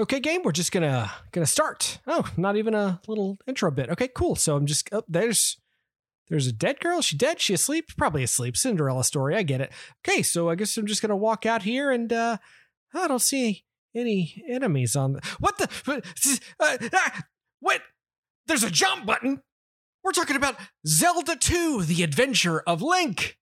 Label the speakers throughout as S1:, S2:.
S1: Okay, game. We're just gonna gonna start. Oh, not even a little intro bit. Okay, cool. So I'm just oh, there's there's a dead girl. She dead. She asleep. Probably asleep. Cinderella story. I get it. Okay, so I guess I'm just gonna walk out here and uh I don't see any enemies on the what the uh, ah, what? There's a jump button. We're talking about Zelda 2: The Adventure of Link.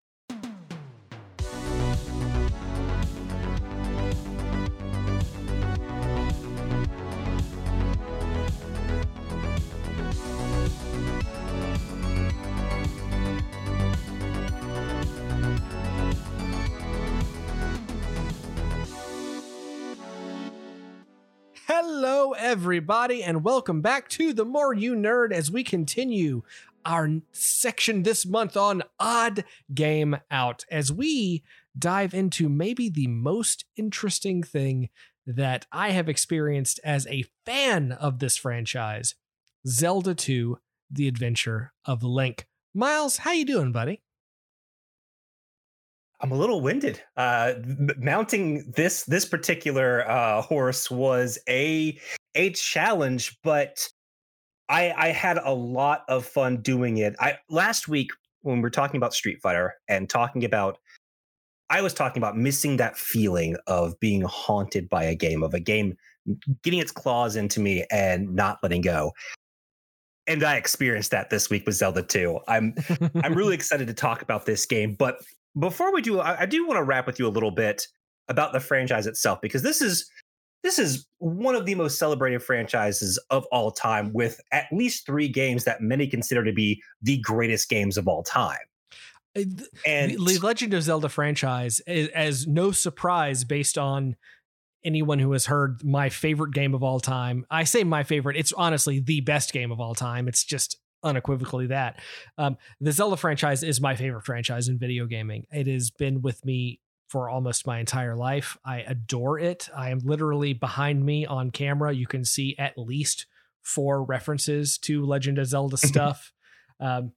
S1: Hello, everybody, and welcome back to The More You Nerd as we continue our section this month on Odd Game Out as we dive into maybe the most interesting thing that I have experienced as a fan of this franchise Zelda 2 The Adventure of Link. Miles, how you doing, buddy?
S2: I'm a little winded. Uh, mounting this this particular uh, horse was a a challenge, but I I had a lot of fun doing it. I last week when we were talking about Street Fighter and talking about I was talking about missing that feeling of being haunted by a game, of a game getting its claws into me and not letting go. And I experienced that this week with Zelda 2. I'm I'm really excited to talk about this game, but before we do, I, I do want to wrap with you a little bit about the franchise itself because this is this is one of the most celebrated franchises of all time with at least three games that many consider to be the greatest games of all time.
S1: Uh, and the legend of zelda franchise is as no surprise based on anyone who has heard my favorite game of all time i say my favorite it's honestly the best game of all time it's just unequivocally that. Um, the Zelda franchise is my favorite franchise in video gaming. It has been with me for almost my entire life. I adore it. I am literally behind me on camera. You can see at least four references to Legend of Zelda stuff. um,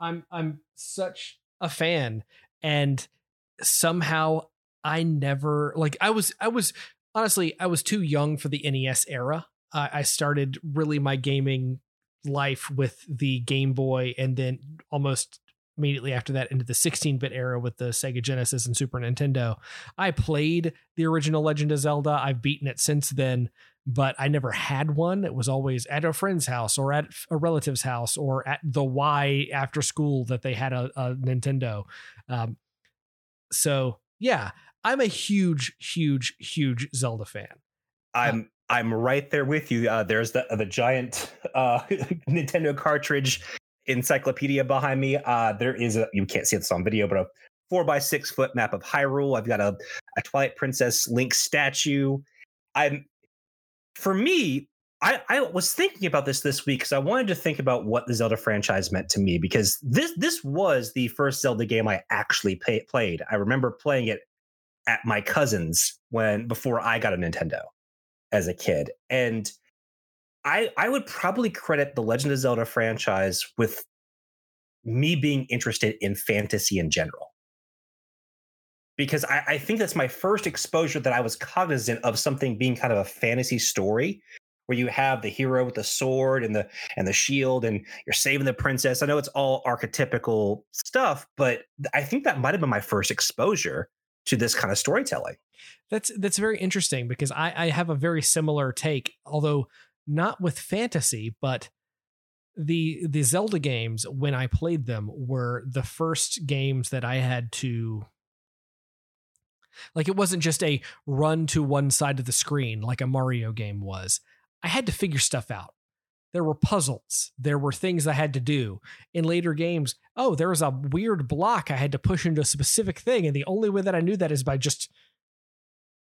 S1: I'm I'm such a fan, and somehow I never like I was I was honestly I was too young for the NES era. I started really my gaming life with the Game Boy and then almost immediately after that into the 16-bit era with the Sega Genesis and Super Nintendo. I played the original Legend of Zelda. I've beaten it since then, but I never had one. It was always at a friend's house or at a relative's house or at the Y after school that they had a, a Nintendo. Um, so yeah, I'm a huge, huge, huge Zelda fan.
S2: I'm I'm right there with you. Uh, there's the the giant uh, Nintendo cartridge encyclopedia behind me. Uh, there is a you can't see this on video, but a four by six foot map of Hyrule. I've got a, a Twilight Princess Link statue. I'm for me. I, I was thinking about this this week because I wanted to think about what the Zelda franchise meant to me because this this was the first Zelda game I actually pay, played. I remember playing it at my cousin's when before I got a Nintendo as a kid. And I I would probably credit the Legend of Zelda franchise with me being interested in fantasy in general. Because I, I think that's my first exposure that I was cognizant of something being kind of a fantasy story where you have the hero with the sword and the and the shield and you're saving the princess. I know it's all archetypical stuff, but I think that might have been my first exposure to this kind of storytelling.
S1: That's that's very interesting because I, I have a very similar take, although not with fantasy, but the the Zelda games when I played them were the first games that I had to like it wasn't just a run to one side of the screen like a Mario game was. I had to figure stuff out. There were puzzles. There were things I had to do. In later games, oh, there was a weird block I had to push into a specific thing. And the only way that I knew that is by just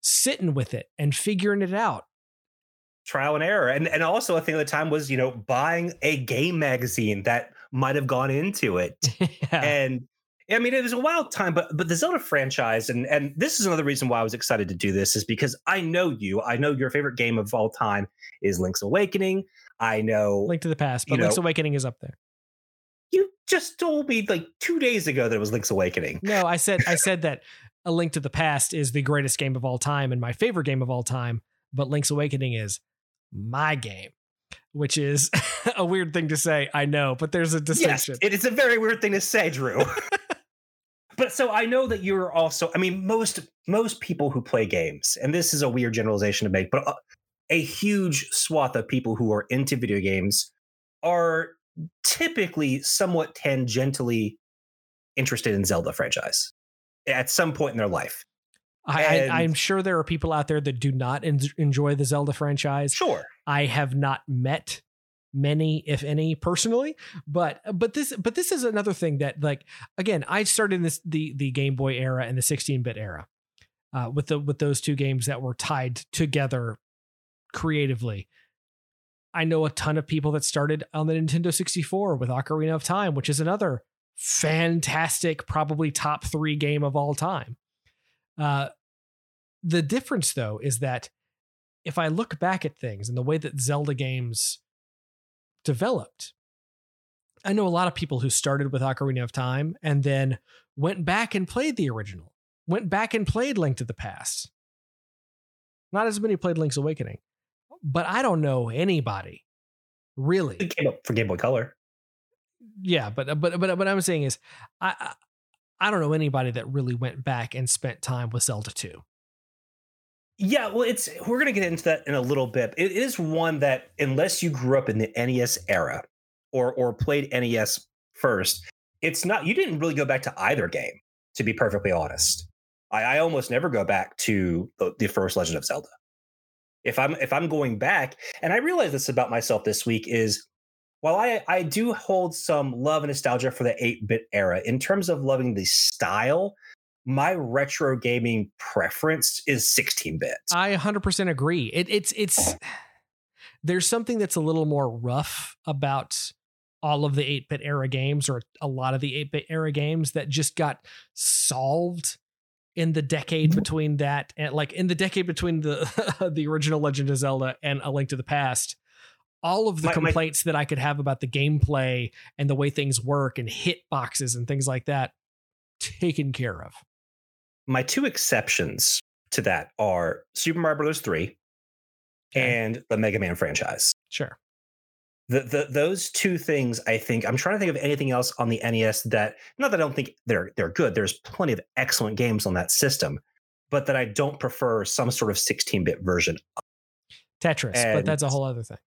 S1: sitting with it and figuring it out
S2: trial and error and and also a thing at the time was you know buying a game magazine that might have gone into it yeah. and I mean, it was a wild time, but but the Zelda franchise, and and this is another reason why I was excited to do this, is because I know you. I know your favorite game of all time is Link's Awakening. I know
S1: Link to the Past, but Link's know, Awakening is up there.
S2: You just told me like two days ago that it was Link's Awakening.
S1: No, I said I said that A Link to the Past is the greatest game of all time and my favorite game of all time. but Link's Awakening is my game, which is a weird thing to say. I know, but there's a distinction.
S2: Yes, it is a very weird thing to say, Drew. but so I know that you're also. I mean, most most people who play games, and this is a weird generalization to make, but a, a huge swath of people who are into video games are typically somewhat tangentially interested in Zelda franchise at some point in their life.
S1: I, am sure there are people out there that do not en- enjoy the Zelda franchise.
S2: Sure,
S1: I have not met many, if any, personally. But but this but this is another thing that like again, I started in this the the Game Boy era and the 16-bit era uh, with the with those two games that were tied together creatively. I know a ton of people that started on the Nintendo 64 with Ocarina of Time, which is another fantastic, probably top three game of all time. Uh, the difference, though, is that if I look back at things and the way that Zelda games developed, I know a lot of people who started with Ocarina of Time and then went back and played the original, went back and played Link to the Past. Not as many played Link's Awakening, but I don't know anybody really.
S2: It came up for Game Boy Color.
S1: Yeah, but but but what I'm saying is, I I don't know anybody that really went back and spent time with Zelda 2.
S2: Yeah, well, it's we're gonna get into that in a little bit. It is one that unless you grew up in the NES era or or played NES first, it's not you didn't really go back to either game, to be perfectly honest. I, I almost never go back to the, the first Legend of Zelda. If I'm if I'm going back, and I realize this about myself this week is while I, I do hold some love and nostalgia for the 8-bit era, in terms of loving the style, my retro gaming preference is 16 bit.
S1: I 100% agree. It, it's it's oh. there's something that's a little more rough about all of the 8-bit era games or a lot of the 8-bit era games that just got solved in the decade between that and like in the decade between the the original Legend of Zelda and A Link to the Past all of the my, complaints my, that I could have about the gameplay and the way things work and hit boxes and things like that taken care of
S2: my two exceptions to that are Super Mario Brothers 3 okay. and the Mega Man franchise.
S1: Sure.
S2: The, the those two things I think I'm trying to think of anything else on the NES that not that I don't think they're they're good. There's plenty of excellent games on that system, but that I don't prefer some sort of 16-bit version.
S1: Tetris, and, but that's a whole other thing.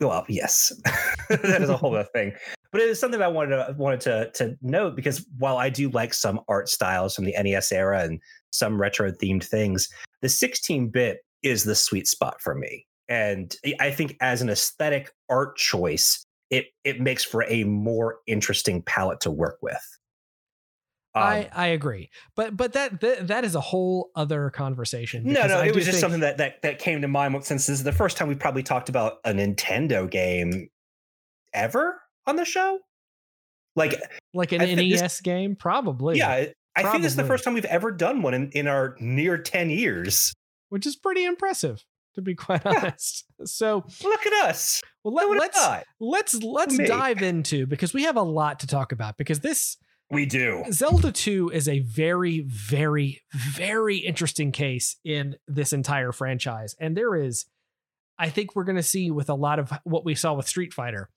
S2: Well, yes, that is a whole other thing but it is something I wanted to wanted to to note because while I do like some art styles from the NES era and some retro themed things, the 16 bit is the sweet spot for me. And I think as an aesthetic art choice, it it makes for a more interesting palette to work with.
S1: Um, I I agree, but but that, that that is a whole other conversation.
S2: No, no, I it was just think... something that that that came to mind since this is the first time we've probably talked about a Nintendo game ever on the show? Like
S1: like an NES this, game, probably.
S2: Yeah, I probably. think this is the first time we've ever done one in, in our near 10 years.
S1: Which is pretty impressive, to be quite yeah. honest. So
S2: look at us.
S1: Well, let, us let's let's let's dive into because we have a lot to talk about because this
S2: we do.
S1: Zelda 2 is a very, very, very interesting case in this entire franchise. And there is, I think we're going to see with a lot of what we saw with Street Fighter,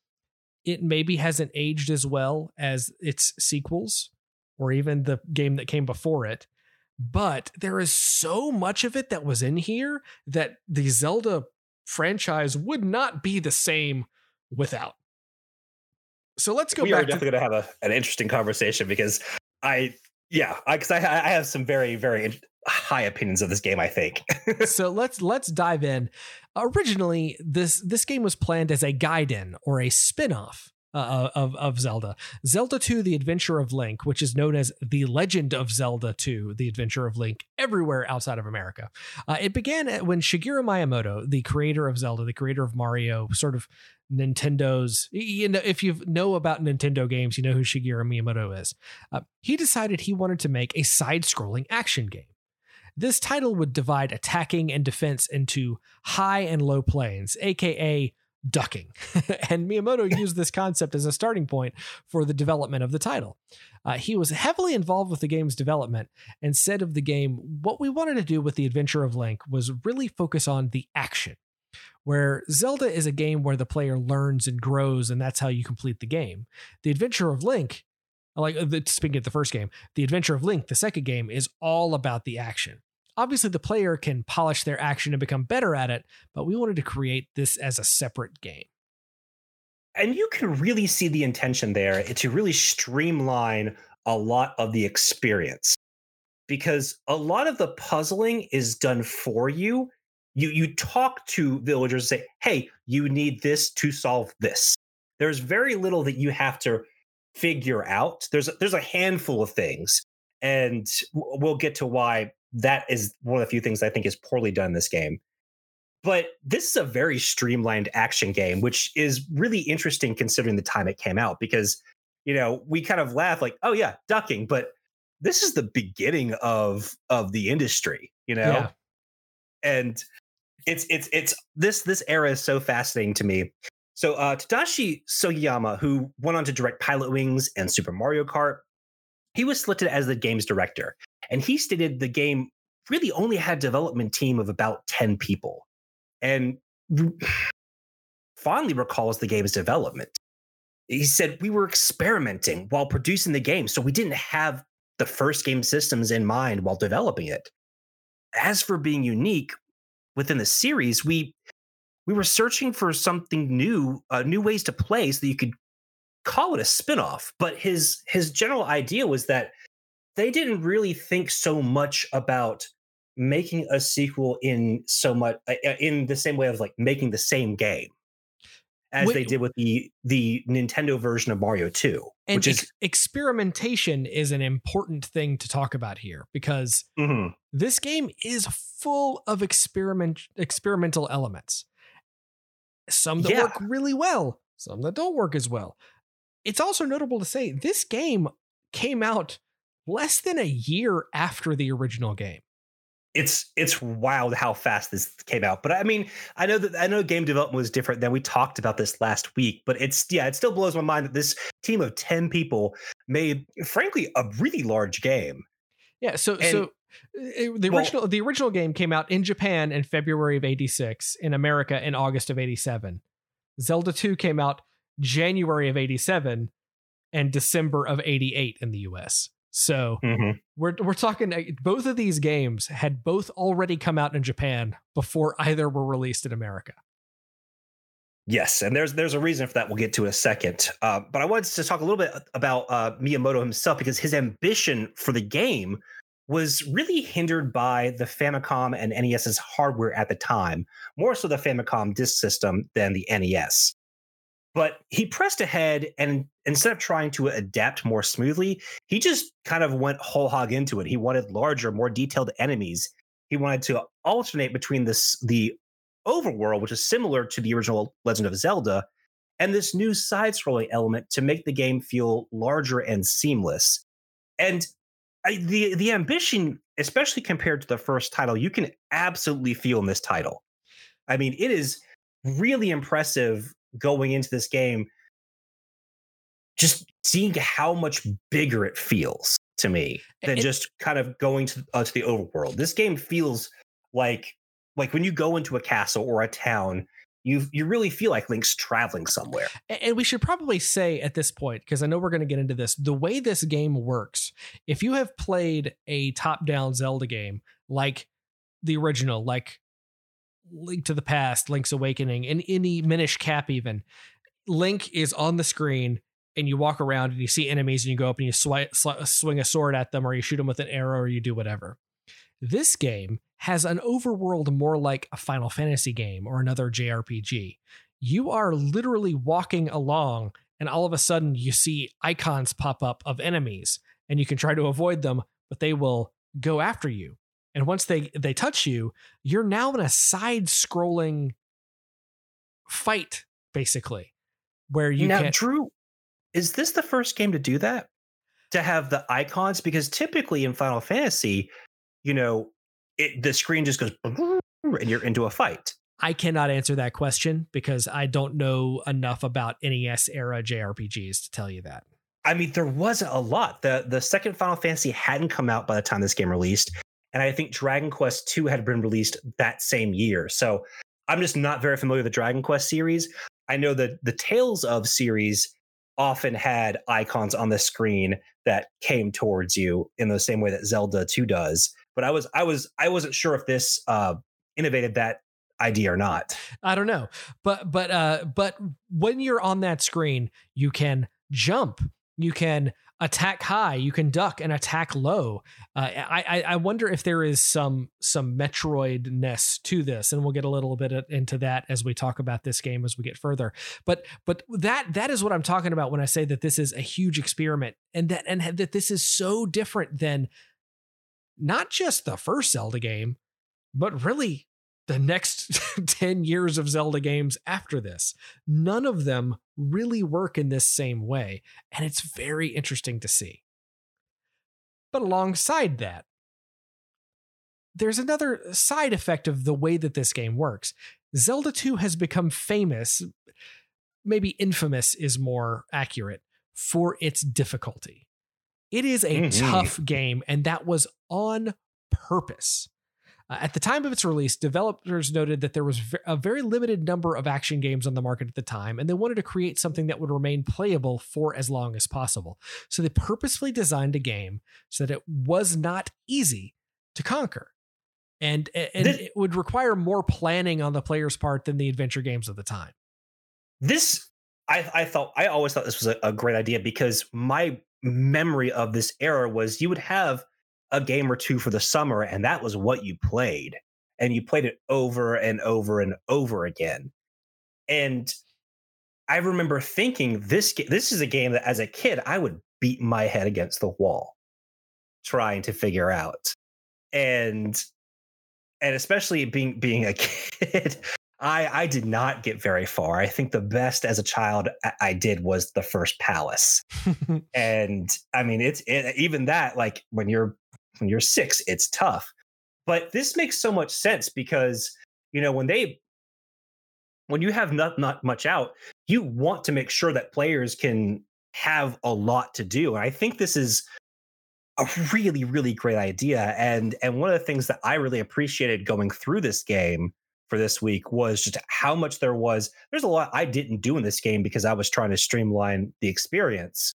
S1: it maybe hasn't aged as well as its sequels or even the game that came before it. But there is so much of it that was in here that the Zelda franchise would not be the same without. So let's go
S2: we are definitely going to have a, an interesting conversation because I, yeah, because I, I, I have some very, very high opinions of this game. I think.
S1: so let's let's dive in originally this this game was planned as a Gaiden or a spin-off uh, of, of Zelda. Zelda 2 The Adventure of Link, which is known as The Legend of Zelda 2 The Adventure of Link everywhere outside of America. Uh, it began when Shigeru Miyamoto, the creator of Zelda, the creator of Mario, sort of Nintendo's, you know, if you know about Nintendo games, you know who Shigeru Miyamoto is. Uh, he decided he wanted to make a side scrolling action game. This title would divide attacking and defense into high and low planes, aka ducking. and Miyamoto used this concept as a starting point for the development of the title. Uh, he was heavily involved with the game's development and said of the game, what we wanted to do with The Adventure of Link was really focus on the action. Where Zelda is a game where the player learns and grows, and that's how you complete the game. The Adventure of Link, like uh, speaking of the first game, The Adventure of Link, the second game, is all about the action. Obviously, the player can polish their action and become better at it, but we wanted to create this as a separate game.
S2: And you can really see the intention there to really streamline a lot of the experience because a lot of the puzzling is done for you. You you talk to villagers and say, "Hey, you need this to solve this." There's very little that you have to figure out. There's a, there's a handful of things, and we'll get to why that is one of the few things I think is poorly done in this game. But this is a very streamlined action game, which is really interesting considering the time it came out because, you know, we kind of laugh like, oh yeah, ducking, but this is the beginning of of the industry, you know? Yeah. And it's it's it's this this era is so fascinating to me. So uh Tadashi Sugiyama, who went on to direct Pilotwings and Super Mario Kart, he was selected as the game's director. And he stated the game really only had a development team of about 10 people and fondly recalls the game's development. He said, We were experimenting while producing the game, so we didn't have the first game systems in mind while developing it. As for being unique within the series, we we were searching for something new, uh, new ways to play so that you could call it a spin-off. But his his general idea was that they didn't really think so much about making a sequel in so much uh, uh, in the same way of like making the same game as Wait, they did with the the Nintendo version of Mario 2
S1: and
S2: which
S1: ex- is experimentation is an important thing to talk about here because mm-hmm. this game is full of experiment experimental elements some that yeah. work really well some that don't work as well it's also notable to say this game came out less than a year after the original game.
S2: It's it's wild how fast this came out. But I mean, I know that I know game development was different than we talked about this last week, but it's yeah, it still blows my mind that this team of 10 people made frankly a really large game.
S1: Yeah, so and, so uh, the original well, the original game came out in Japan in February of 86, in America in August of 87. Zelda 2 came out January of 87 and December of 88 in the US. So mm-hmm. we're we're talking uh, both of these games had both already come out in Japan before either were released in America.
S2: Yes, and there's there's a reason for that. We'll get to in a second. Uh, but I wanted to talk a little bit about uh, Miyamoto himself because his ambition for the game was really hindered by the Famicom and NES's hardware at the time, more so the Famicom disk system than the NES. But he pressed ahead and instead of trying to adapt more smoothly, he just kind of went whole hog into it. He wanted larger, more detailed enemies. He wanted to alternate between this the overworld, which is similar to the original Legend of Zelda, and this new side-scrolling element to make the game feel larger and seamless. And the the ambition, especially compared to the first title, you can absolutely feel in this title. I mean, it is really impressive going into this game, just seeing how much bigger it feels to me than it, just kind of going to, uh, to the overworld. This game feels like like when you go into a castle or a town, you you really feel like Link's traveling somewhere.
S1: And we should probably say at this point, because I know we're going to get into this, the way this game works. If you have played a top-down Zelda game like the original, like Link to the Past, Link's Awakening, and any Minish Cap even. Link is on the screen and you walk around and you see enemies and you go up and you sw- sw- swing a sword at them or you shoot them with an arrow or you do whatever. This game has an overworld more like a Final Fantasy game or another JRPG. You are literally walking along and all of a sudden you see icons pop up of enemies and you can try to avoid them, but they will go after you and once they they touch you you're now in a side scrolling fight basically where you
S2: now drew is this the first game to do that to have the icons because typically in final fantasy you know it, the screen just goes and you're into a fight
S1: I cannot answer that question because I don't know enough about NES era JRPGs to tell you that.
S2: I mean, there wasn't a lot. The the second Final Fantasy hadn't come out by the time this game released. And I think Dragon Quest II had been released that same year. So I'm just not very familiar with the Dragon Quest series. I know that the Tales of series often had icons on the screen that came towards you in the same way that Zelda 2 does. But I was I was I wasn't sure if this uh, innovated that idea or not.
S1: I don't know. But but uh but when you're on that screen, you can jump you can attack high, you can duck and attack low. Uh, I, I wonder if there is some some Metroid ness to this, and we'll get a little bit into that as we talk about this game as we get further. But but that that is what I'm talking about when I say that this is a huge experiment, and that and that this is so different than not just the first Zelda game, but really the next 10 years of Zelda games after this. None of them really work in this same way, and it's very interesting to see. But alongside that, there's another side effect of the way that this game works. Zelda 2 has become famous, maybe infamous is more accurate, for its difficulty. It is a mm-hmm. tough game, and that was on purpose. Uh, at the time of its release, developers noted that there was a very limited number of action games on the market at the time, and they wanted to create something that would remain playable for as long as possible. So they purposefully designed a game so that it was not easy to conquer. And, and this, it would require more planning on the player's part than the adventure games of the time.
S2: This, I, I thought, I always thought this was a, a great idea because my memory of this era was you would have a game or two for the summer, and that was what you played. And you played it over and over and over again. And I remember thinking this this is a game that as a kid I would beat my head against the wall trying to figure out. And and especially being being a kid, I I did not get very far. I think the best as a child I did was the first palace. and I mean it's it, even that like when you're when you're six, it's tough. But this makes so much sense because, you know, when they when you have not not much out, you want to make sure that players can have a lot to do. And I think this is a really, really great idea. And and one of the things that I really appreciated going through this game for this week was just how much there was. There's a lot I didn't do in this game because I was trying to streamline the experience.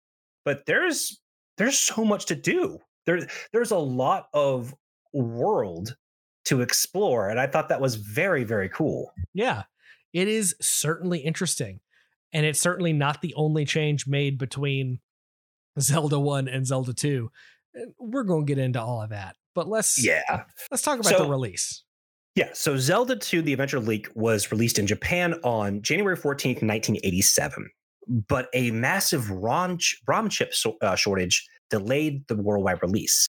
S2: But there's there's so much to do there there's a lot of world to explore and i thought that was very very cool.
S1: Yeah it is certainly interesting and it's certainly not the only change made between zelda 1 and zelda 2 we're going to get into all of that but let's
S2: yeah
S1: let's talk about so, the release.
S2: Yeah so zelda 2 the adventure link was released in japan on january 14th 1987 but a massive ROM, ROM chip so, uh, shortage delayed the worldwide release.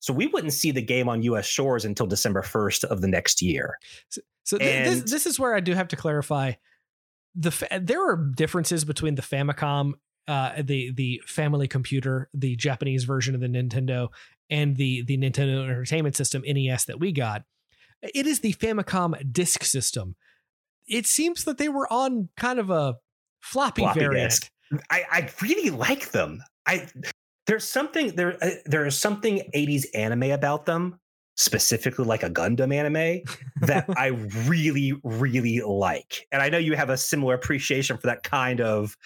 S2: So we wouldn't see the game on US shores until December 1st of the next year.
S1: So, so th- this, this is where I do have to clarify the fa- there are differences between the Famicom uh, the the family computer, the Japanese version of the Nintendo, and the the Nintendo Entertainment System NES that we got. It is the Famicom Disk System. It seems that they were on kind of a floppy, floppy variant. Disk.
S2: I, I really like them. I there's something there. Uh, there is something '80s anime about them, specifically like a Gundam anime, that I really, really like. And I know you have a similar appreciation for that kind of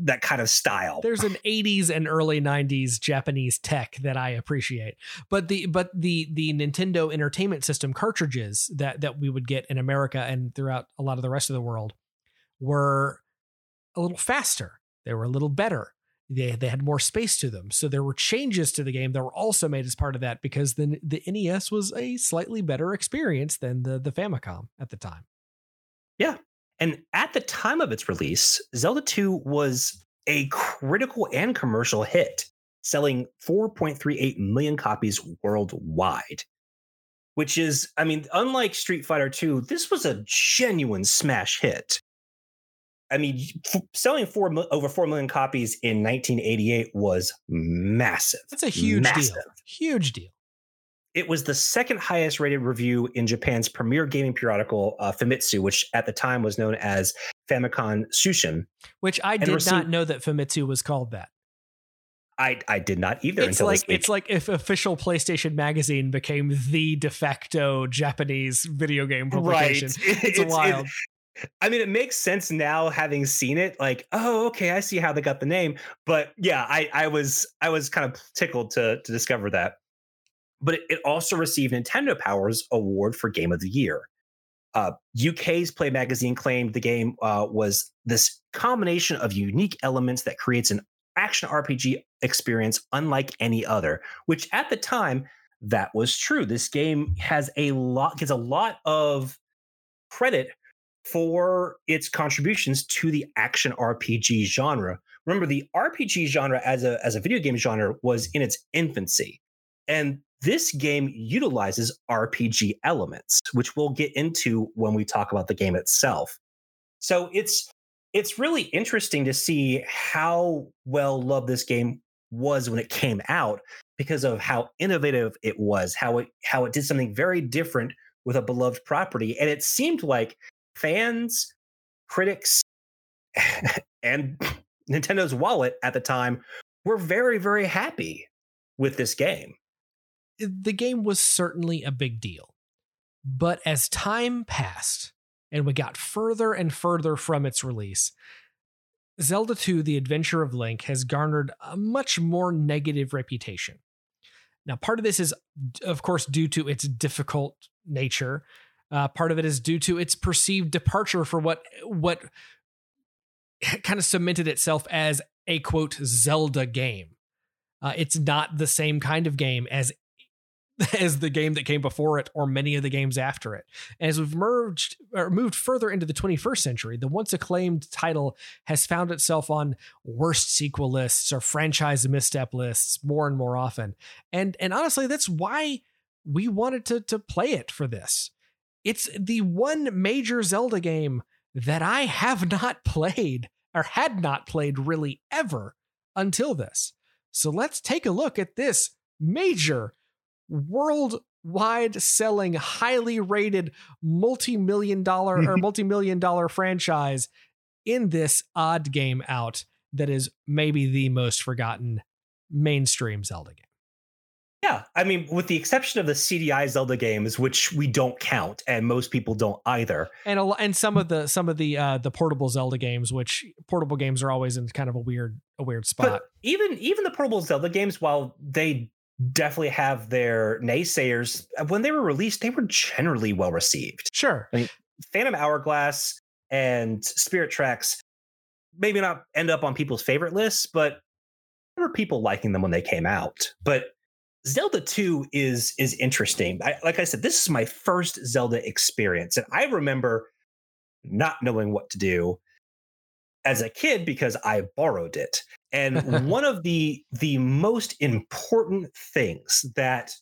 S2: that kind of style.
S1: There's an 80s and early 90s Japanese tech that I appreciate. But the but the the Nintendo Entertainment System cartridges that that we would get in America and throughout a lot of the rest of the world were a little faster. They were a little better they they had more space to them. So there were changes to the game that were also made as part of that because the the NES was a slightly better experience than the the Famicom at the time.
S2: Yeah. And at the time of its release, Zelda 2 was a critical and commercial hit, selling 4.38 million copies worldwide. Which is, I mean, unlike Street Fighter 2, this was a genuine smash hit. I mean, f- selling four over four million copies in 1988 was massive.
S1: That's a huge massive. deal. Huge deal.
S2: it was the second highest rated review in Japan's premier gaming periodical, uh, Famitsu, which at the time was known as Famicom Tsushin.
S1: Which I did received, not know that Famitsu was called that.
S2: I, I did not either
S1: it's like it's like if official PlayStation magazine became the de facto Japanese video game publication. Right. It's, it's wild.
S2: I mean, it makes sense now having seen it. Like, oh, okay, I see how they got the name. But yeah, I, I was I was kind of tickled to to discover that. But it, it also received Nintendo Power's award for Game of the Year. Uh, UK's Play Magazine claimed the game uh, was this combination of unique elements that creates an action RPG experience unlike any other, which at the time that was true. This game has a lot gets a lot of credit for its contributions to the action RPG genre. Remember, the RPG genre as a as a video game genre was in its infancy, and this game utilizes RPG elements, which we'll get into when we talk about the game itself. So it's it's really interesting to see how well loved this game was when it came out because of how innovative it was, how it how it did something very different with a beloved property, and it seemed like fans, critics, and Nintendo's wallet at the time were very very happy with this game.
S1: The game was certainly a big deal, but as time passed, and we got further and further from its release, Zelda 2 The Adventure of Link has garnered a much more negative reputation. Now, part of this is, of course, due to its difficult nature. Uh, part of it is due to its perceived departure for what what kind of cemented itself as a quote Zelda game. Uh, it's not the same kind of game as as the game that came before it or many of the games after it. As we've merged or moved further into the 21st century, the once acclaimed title has found itself on worst sequel lists or franchise misstep lists more and more often. And and honestly, that's why we wanted to to play it for this. It's the one major Zelda game that I have not played or had not played really ever until this. So let's take a look at this major worldwide selling, highly rated, multi million dollar or multi million dollar franchise in this odd game out that is maybe the most forgotten mainstream Zelda game.
S2: Yeah, I mean, with the exception of the CDI Zelda games, which we don't count, and most people don't either,
S1: and a, and some of the some of the uh, the portable Zelda games, which portable games are always in kind of a weird a weird spot. But
S2: even even the portable Zelda games, while they definitely have their naysayers. When they were released, they were generally well received.
S1: Sure.
S2: I mean, Phantom Hourglass and Spirit Tracks maybe not end up on people's favorite lists, but there were people liking them when they came out. But Zelda 2 is is interesting. I, like I said, this is my first Zelda experience, and I remember not knowing what to do as a kid because I borrowed it. And one of the the most important things that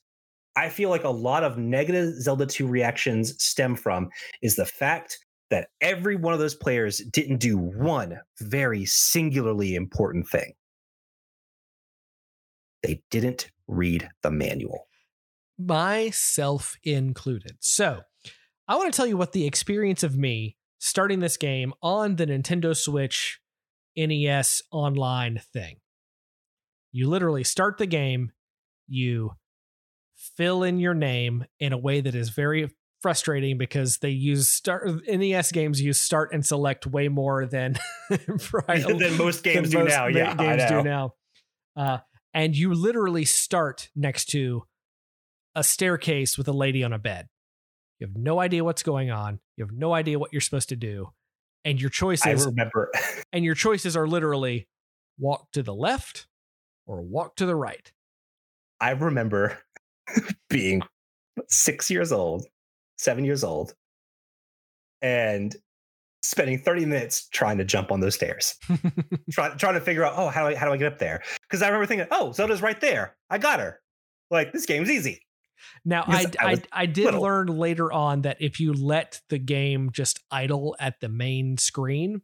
S2: I feel like a lot of negative Zelda 2 reactions stem from is the fact that every one of those players didn't do one very singularly important thing. They didn't read the manual.
S1: Myself included. So, I want to tell you what the experience of me starting this game on the Nintendo Switch NES online thing. You literally start the game, you fill in your name in a way that is very frustrating because they use start NES games use start and select way more than
S2: than most games than do most now. Yeah,
S1: games do now. Uh, and you literally start next to a staircase with a lady on a bed. You have no idea what's going on. You have no idea what you're supposed to do. And your choices
S2: I remember.
S1: and your choices are literally walk to the left or walk to the right.
S2: I remember being 6 years old, 7 years old and spending 30 minutes trying to jump on those stairs. Try, trying to figure out, oh, how do I how do I get up there? Because I remember thinking, oh, Zelda's right there. I got her. Like this game's easy.
S1: Now, I, I, I, I, did little. learn later on that if you let the game just idle at the main screen,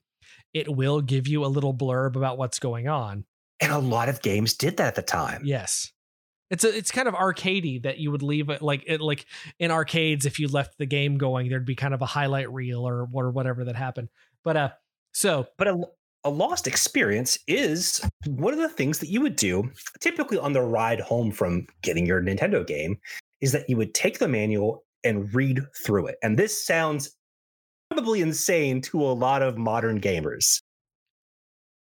S1: it will give you a little blurb about what's going on.
S2: And a lot of games did that at the time.
S1: Yes. It's a, it's kind of arcadey that you would leave it like it like in arcades if you left the game going there'd be kind of a highlight reel or or whatever that happened. But uh so
S2: but a, a lost experience is one of the things that you would do typically on the ride home from getting your Nintendo game is that you would take the manual and read through it. And this sounds probably insane to a lot of modern gamers.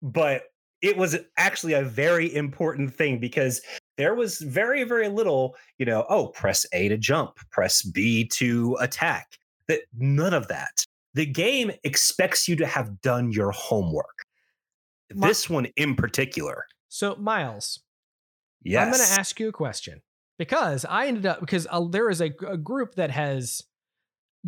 S2: But it was actually a very important thing because there was very very little you know oh press a to jump press b to attack. That none of that. The game expects you to have done your homework. My- this one in particular.
S1: So miles yes i'm going to ask you a question because i ended up because uh, there is a, a group that has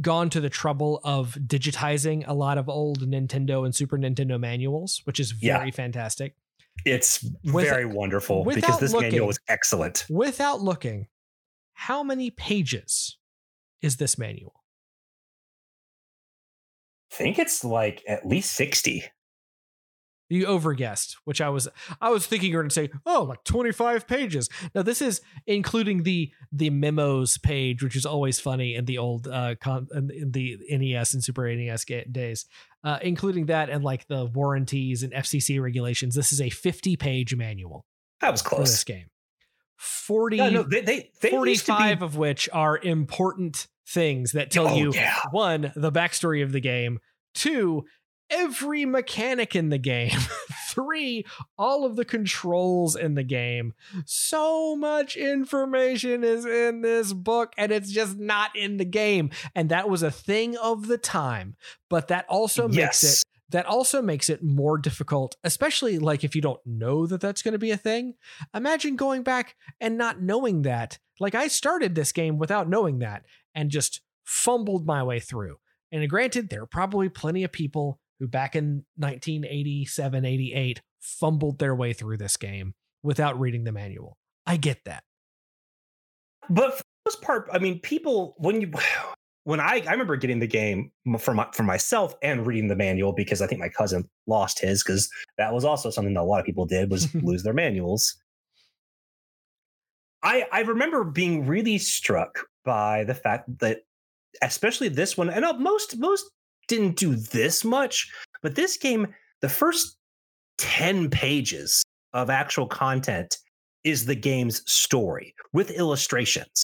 S1: gone to the trouble of digitizing a lot of old Nintendo and Super Nintendo manuals, which is very yeah. fantastic.
S2: It's With, very wonderful because this looking, manual is excellent.
S1: Without looking, how many pages is this manual?
S2: I think it's like at least 60
S1: you overguessed, which I was I was thinking you were going to say, oh, like 25 pages. Now this is including the the memos page, which is always funny in the old uh con- in the NES and Super NES days. Uh, including that and like the warranties and FCC regulations. This is a 50 page manual.
S2: That was close.
S1: this game. 40 yeah, no, they, they, they 45 be... of which are important things that tell oh, you yeah. one the backstory of the game two every mechanic in the game. Three, all of the controls in the game. So much information is in this book, and it's just not in the game. And that was a thing of the time. But that also yes. makes it that also makes it more difficult, especially like if you don't know that that's going to be a thing. Imagine going back and not knowing that. Like I started this game without knowing that and just fumbled my way through. And granted, there are probably plenty of people who back in 1987, 88 fumbled their way through this game without reading the manual. I get that.
S2: But for the most part, I mean, people when you when I I remember getting the game for my, for myself and reading the manual because I think my cousin lost his because that was also something that a lot of people did was lose their manuals. I I remember being really struck by the fact that especially this one and uh, most most didn't do this much, but this game, the first 10 pages of actual content is the game's story with illustrations.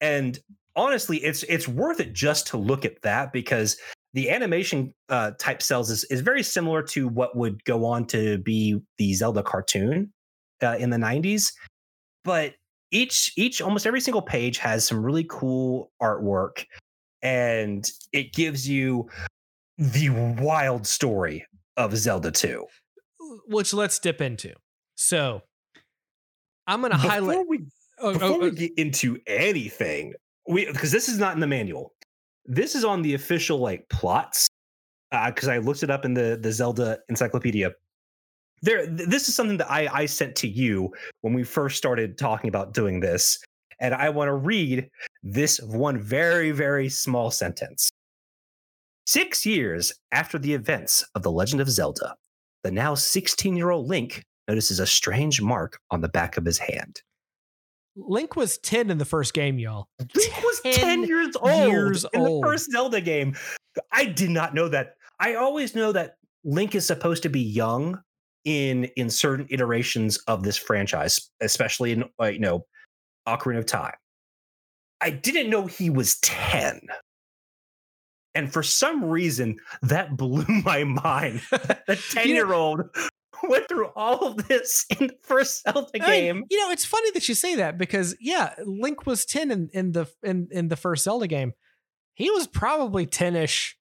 S2: And honestly, it's it's worth it just to look at that because the animation uh, type cels is, is very similar to what would go on to be the Zelda cartoon uh, in the 90s. But each each almost every single page has some really cool artwork and it gives you the wild story of Zelda 2.
S1: Which let's dip into. So I'm going to highlight.
S2: We, oh, before oh, we oh. get into anything, we because this is not in the manual. This is on the official like plots. Because uh, I looked it up in the the Zelda encyclopedia. There, this is something that I I sent to you when we first started talking about doing this, and I want to read this one very, very small sentence. Six years after the events of The Legend of Zelda, the now 16 year old Link notices a strange mark on the back of his hand.
S1: Link was 10 in the first game, y'all.
S2: Link was 10, 10 years old years in old. the first Zelda game. I did not know that. I always know that Link is supposed to be young in in certain iterations of this franchise, especially in uh, you know Ocarina of Time. I didn't know he was 10. And for some reason, that blew my mind. the 10 year old went through all of this in the first Zelda game.
S1: I, you know, it's funny that you say that because yeah, Link was 10 in, in the in, in the first Zelda game. He was probably 10ish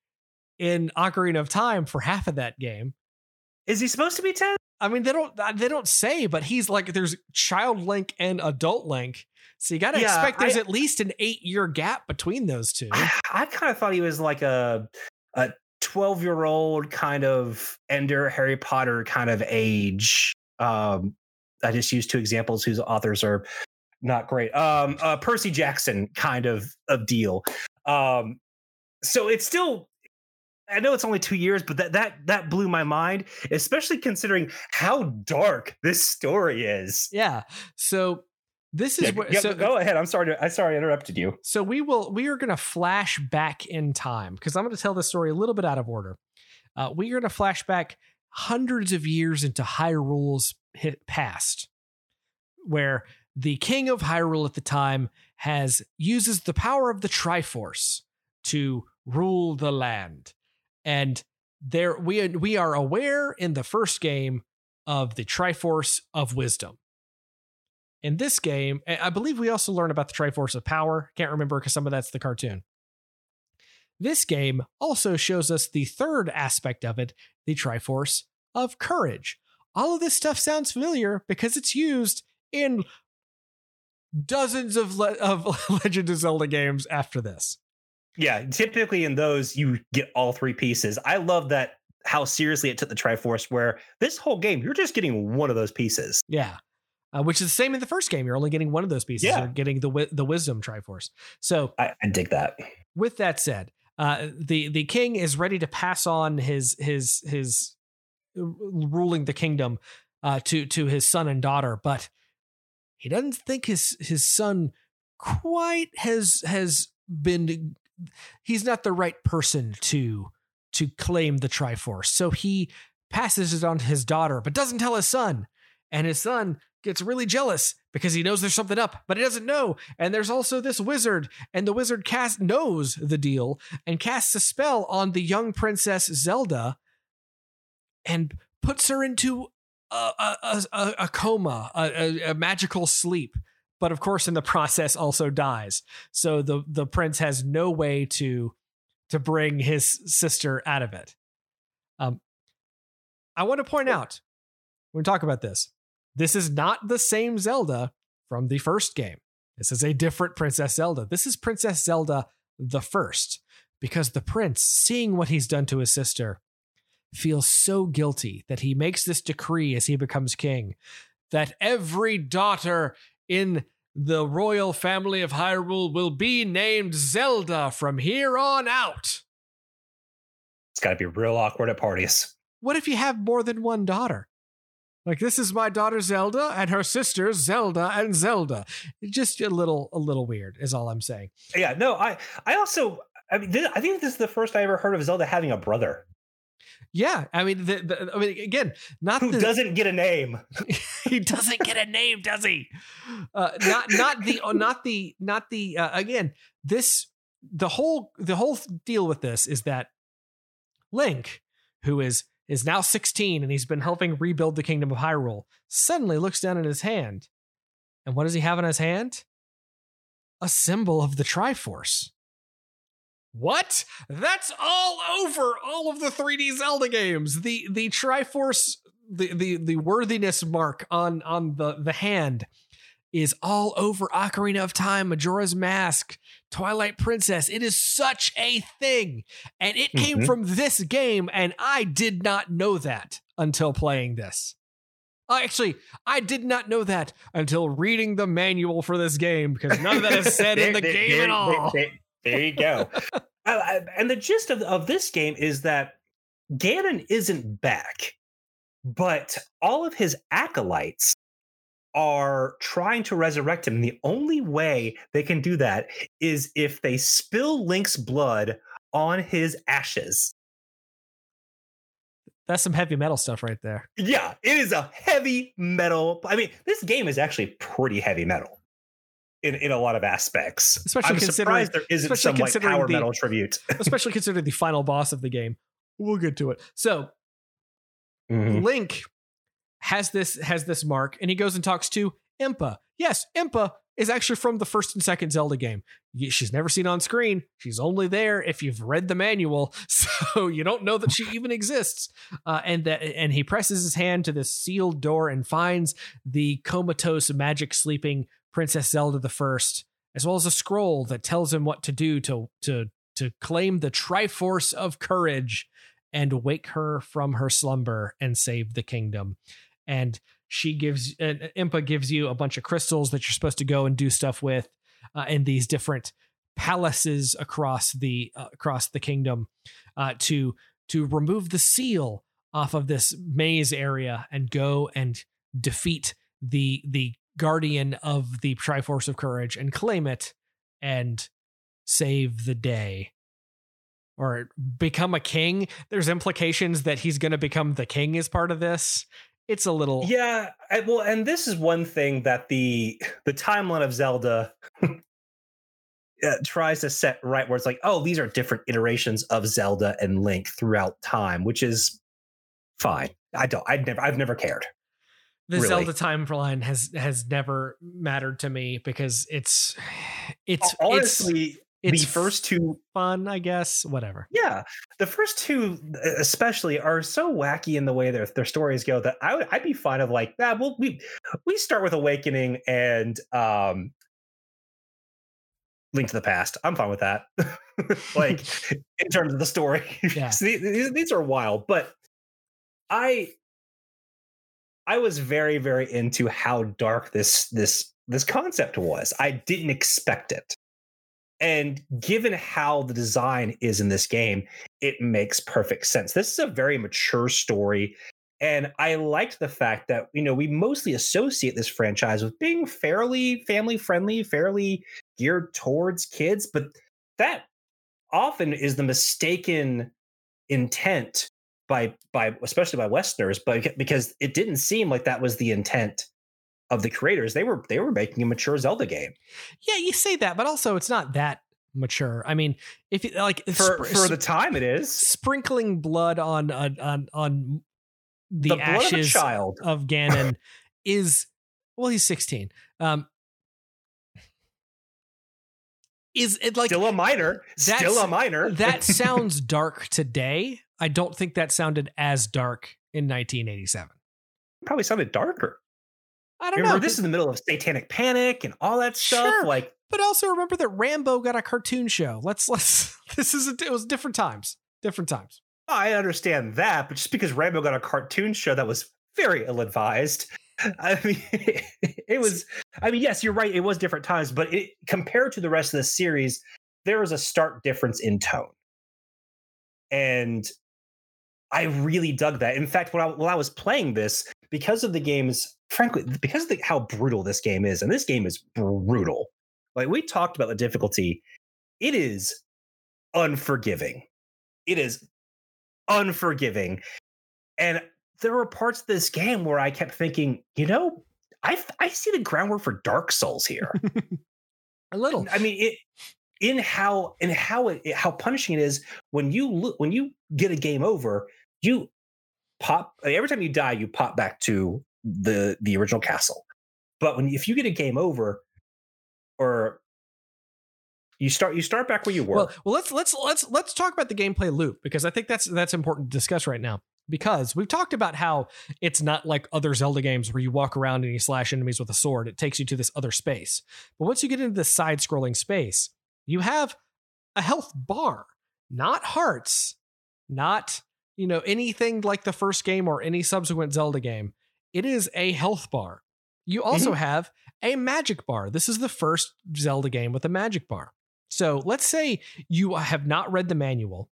S1: in Ocarina of Time for half of that game.
S2: Is he supposed to be 10?
S1: I mean, they don't they don't say, but he's like there's child Link and adult Link. So you got to yeah, expect there's I, at least an eight year gap between those two.
S2: I, I kind of thought he was like a a 12 year old kind of Ender Harry Potter kind of age. Um, I just used two examples whose authors are not great. Um, uh, Percy Jackson kind of of deal. Um, so it's still I know it's only two years, but that that that blew my mind, especially considering how dark this story is.
S1: Yeah. So This is
S2: yeah,
S1: what.
S2: Yeah,
S1: so,
S2: go ahead. I'm sorry. To, I sorry I interrupted you.
S1: So we will. We are going to flash back in time because I'm going to tell this story a little bit out of order. Uh, we are going to flash back hundreds of years into Hyrule's hit past, where the king of Hyrule at the time has uses the power of the Triforce to rule the land, and there we uh, we are aware in the first game of the Triforce of Wisdom. In this game, I believe we also learn about the Triforce of Power. Can't remember because some of that's the cartoon. This game also shows us the third aspect of it, the Triforce of Courage. All of this stuff sounds familiar because it's used in dozens of, Le- of Legend of Zelda games after this.
S2: Yeah, typically in those you get all three pieces. I love that how seriously it took the Triforce. Where this whole game you're just getting one of those pieces.
S1: Yeah, uh, which is the same in the first game. You're only getting one of those pieces. Yeah. You're getting the the Wisdom Triforce. So
S2: I, I dig that.
S1: With that said, uh, the the king is ready to pass on his his his uh, ruling the kingdom uh, to to his son and daughter, but he doesn't think his his son quite has has been he's not the right person to to claim the Triforce. So he passes it on to his daughter, but doesn't tell his son. And his son gets really jealous because he knows there's something up, but he doesn't know. And there's also this wizard, and the wizard cast knows the deal and casts a spell on the young princess Zelda and puts her into a, a, a, a coma, a, a magical sleep but of course in the process also dies. So the the prince has no way to to bring his sister out of it. Um, I want to point out when we talk about this, this is not the same Zelda from the first game. This is a different Princess Zelda. This is Princess Zelda the first because the prince, seeing what he's done to his sister, feels so guilty that he makes this decree as he becomes king that every daughter in the royal family of Hyrule will be named Zelda from here on out.
S2: It's got to be real awkward at parties.
S1: What if you have more than one daughter? Like this is my daughter Zelda and her sisters Zelda and Zelda. Just a little a little weird is all I'm saying.
S2: Yeah, no, I I also I mean this, I think this is the first I ever heard of Zelda having a brother.
S1: Yeah, I mean, the, the, I mean, again, not
S2: who
S1: the,
S2: doesn't get a name.
S1: he doesn't get a name, does he? Uh, not not the uh, not the not the uh, again. This the whole the whole deal with this is that Link, who is is now 16 and he's been helping rebuild the kingdom of Hyrule, suddenly looks down at his hand, and what does he have in his hand? A symbol of the Triforce. What? That's all over all of the 3D Zelda games. The the Triforce the the the worthiness mark on on the the hand is all over Ocarina of Time, Majora's Mask, Twilight Princess. It is such a thing. And it came mm-hmm. from this game and I did not know that until playing this. Uh, actually, I did not know that until reading the manual for this game because none of that is said in the game at all.
S2: There you go. uh, and the gist of, of this game is that Ganon isn't back, but all of his acolytes are trying to resurrect him. And the only way they can do that is if they spill Link's blood on his ashes.
S1: That's some heavy metal stuff right there.
S2: Yeah, it is a heavy metal. I mean, this game is actually pretty heavy metal in, in a lot of aspects. Especially I'm considering there isn't some like power the, metal tribute.
S1: especially considering the final boss of the game. We'll get to it. So mm-hmm. Link has this has this mark, and he goes and talks to Impa. Yes, Impa is actually from the first and second Zelda game. She's never seen on screen. She's only there if you've read the manual, so you don't know that she even exists. Uh, and that, and he presses his hand to this sealed door and finds the comatose, magic sleeping Princess Zelda the First, as well as a scroll that tells him what to do to to to claim the Triforce of Courage and wake her from her slumber and save the kingdom. And she gives uh, Impa gives you a bunch of crystals that you're supposed to go and do stuff with uh, in these different palaces across the uh, across the kingdom uh, to to remove the seal off of this maze area and go and defeat the the guardian of the Triforce of Courage and claim it and save the day or become a king. There's implications that he's going to become the king as part of this. It's a little
S2: yeah. I, well, and this is one thing that the the timeline of Zelda uh, tries to set right, where it's like, oh, these are different iterations of Zelda and Link throughout time, which is fine. I don't. I've never. I've never cared.
S1: The really. Zelda timeline has has never mattered to me because it's it's
S2: honestly
S1: it's, it's
S2: the first two
S1: fun, I guess. Whatever.
S2: Yeah, the first two especially are so wacky in the way their their stories go that I would I'd be fine of like that. Well, we we start with Awakening and um Link to the Past. I'm fine with that. like in terms of the story, yeah. so these, these are wild, but I I was very very into how dark this this this concept was. I didn't expect it. And given how the design is in this game, it makes perfect sense. This is a very mature story. And I liked the fact that, you know, we mostly associate this franchise with being fairly family friendly, fairly geared towards kids. But that often is the mistaken intent by by especially by Westerners, but because it didn't seem like that was the intent of the creators. They were they were making a mature Zelda game.
S1: Yeah, you say that, but also it's not that mature. I mean, if you like
S2: for sp- for the time it is
S1: sprinkling blood on on on the, the ashes of, child. of Ganon is well, he's 16. Um is it like
S2: still a minor still a minor
S1: that sounds dark today i don't think that sounded as dark in 1987
S2: probably sounded darker
S1: I don't
S2: remember,
S1: know.
S2: This is in the middle of Satanic Panic and all that stuff. Sure. Like,
S1: but also remember that Rambo got a cartoon show. Let's let's. This is a, it was different times. Different times.
S2: I understand that, but just because Rambo got a cartoon show that was very ill advised. I mean, it was. I mean, yes, you're right. It was different times, but it, compared to the rest of the series, there was a stark difference in tone, and I really dug that. In fact, when I, when I was playing this, because of the game's frankly, because of the, how brutal this game is, and this game is brutal. Like we talked about the difficulty, it is unforgiving. It is unforgiving. And there were parts of this game where I kept thinking, you know, I I see the groundwork for Dark Souls here.
S1: A little.
S2: I mean, it in how in how it how punishing it is when you look when you get a game over, you pop every time you die, you pop back to the the original castle. But when if you get a game over, or you start you start back where you were.
S1: Well, well, let's let's let's let's talk about the gameplay loop because I think that's that's important to discuss right now. Because we've talked about how it's not like other Zelda games where you walk around and you slash enemies with a sword. It takes you to this other space. But once you get into this side-scrolling space, you have a health bar, not hearts, not you know anything like the first game or any subsequent Zelda game it is a health bar. You also mm-hmm. have a magic bar. This is the first Zelda game with a magic bar. So let's say you have not read the manual,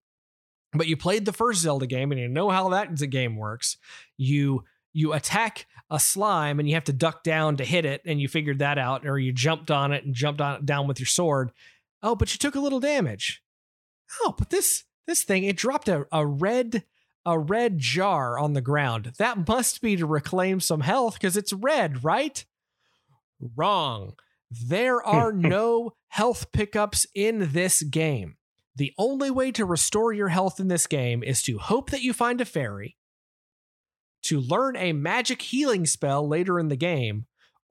S1: but you played the first Zelda game and you know how that game works. You you attack a slime and you have to duck down to hit it, and you figured that out, or you jumped on it and jumped on down with your sword. Oh, but you took a little damage. Oh, but this this thing it dropped a, a red a red jar on the ground. That must be to reclaim some health because it's red, right? Wrong. There hmm. are no health pickups in this game. The only way to restore your health in this game is to hope that you find a fairy, to learn a magic healing spell later in the game,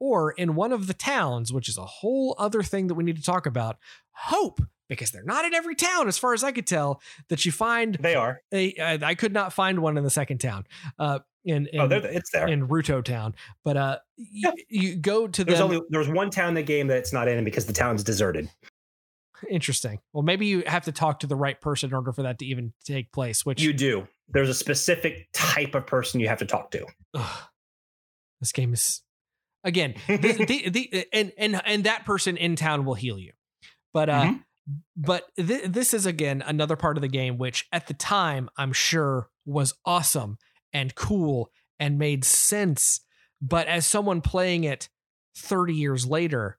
S1: or in one of the towns, which is a whole other thing that we need to talk about, hope because they're not in every town, as far as I could tell, that you find.
S2: They are.
S1: A, I could not find one in the second town. Uh, in, in,
S2: oh, it's there
S1: in Ruto Town, but uh, yeah. you, you go to
S2: there's
S1: them.
S2: only there's one town in the game that's not in because the town's deserted.
S1: Interesting. Well, maybe you have to talk to the right person in order for that to even take place. Which
S2: you do. There's a specific type of person you have to talk to.
S1: Ugh. This game is again the, the, the, and and and that person in town will heal you, but uh, mm-hmm but th- this is again another part of the game which at the time I'm sure was awesome and cool and made sense. But as someone playing it 30 years later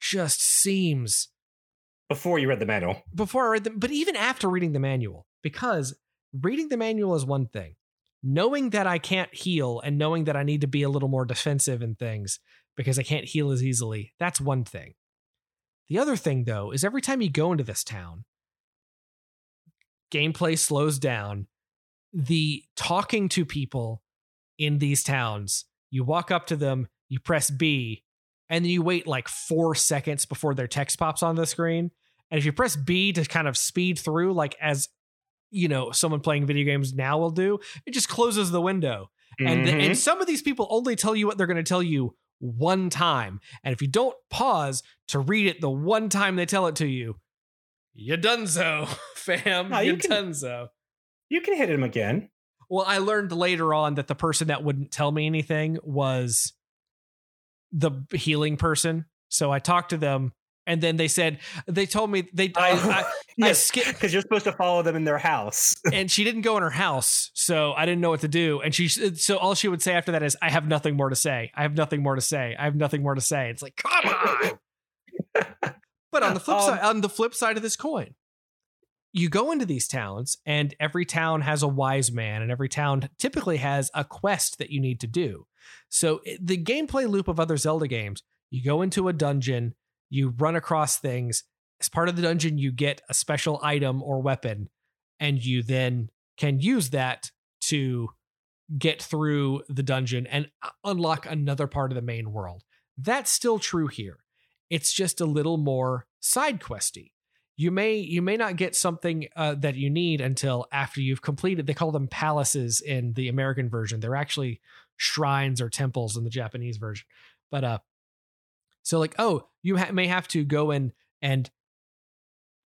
S1: just seems
S2: before you read the manual.
S1: Before I read the, but even after reading the manual, because reading the manual is one thing. Knowing that I can't heal and knowing that I need to be a little more defensive in things because I can't heal as easily, that's one thing. The other thing, though, is every time you go into this town, gameplay slows down. The talking to people in these towns, you walk up to them, you press B, and then you wait like four seconds before their text pops on the screen. And if you press B to kind of speed through, like as you know, someone playing video games now will do, it just closes the window. Mm-hmm. And, the, and some of these people only tell you what they're going to tell you one time. And if you don't pause to read it the one time they tell it to you, you done so, fam. No, you, you can, done so.
S2: You can hit him again.
S1: Well, I learned later on that the person that wouldn't tell me anything was the healing person. So I talked to them and then they said they told me they I, I,
S2: yes because you're supposed to follow them in their house.
S1: And she didn't go in her house so i didn't know what to do. And she so all she would say after that is i have nothing more to say. I have nothing more to say. I have nothing more to say. It's like come on. But on the flip um, side on the flip side of this coin you go into these towns and every town has a wise man and every town typically has a quest that you need to do. So the gameplay loop of other zelda games you go into a dungeon you run across things. As part of the dungeon, you get a special item or weapon, and you then can use that to get through the dungeon and uh, unlock another part of the main world. That's still true here. It's just a little more side questy. You may you may not get something uh, that you need until after you've completed. They call them palaces in the American version. They're actually shrines or temples in the Japanese version. But uh, so like, oh, you ha- may have to go in and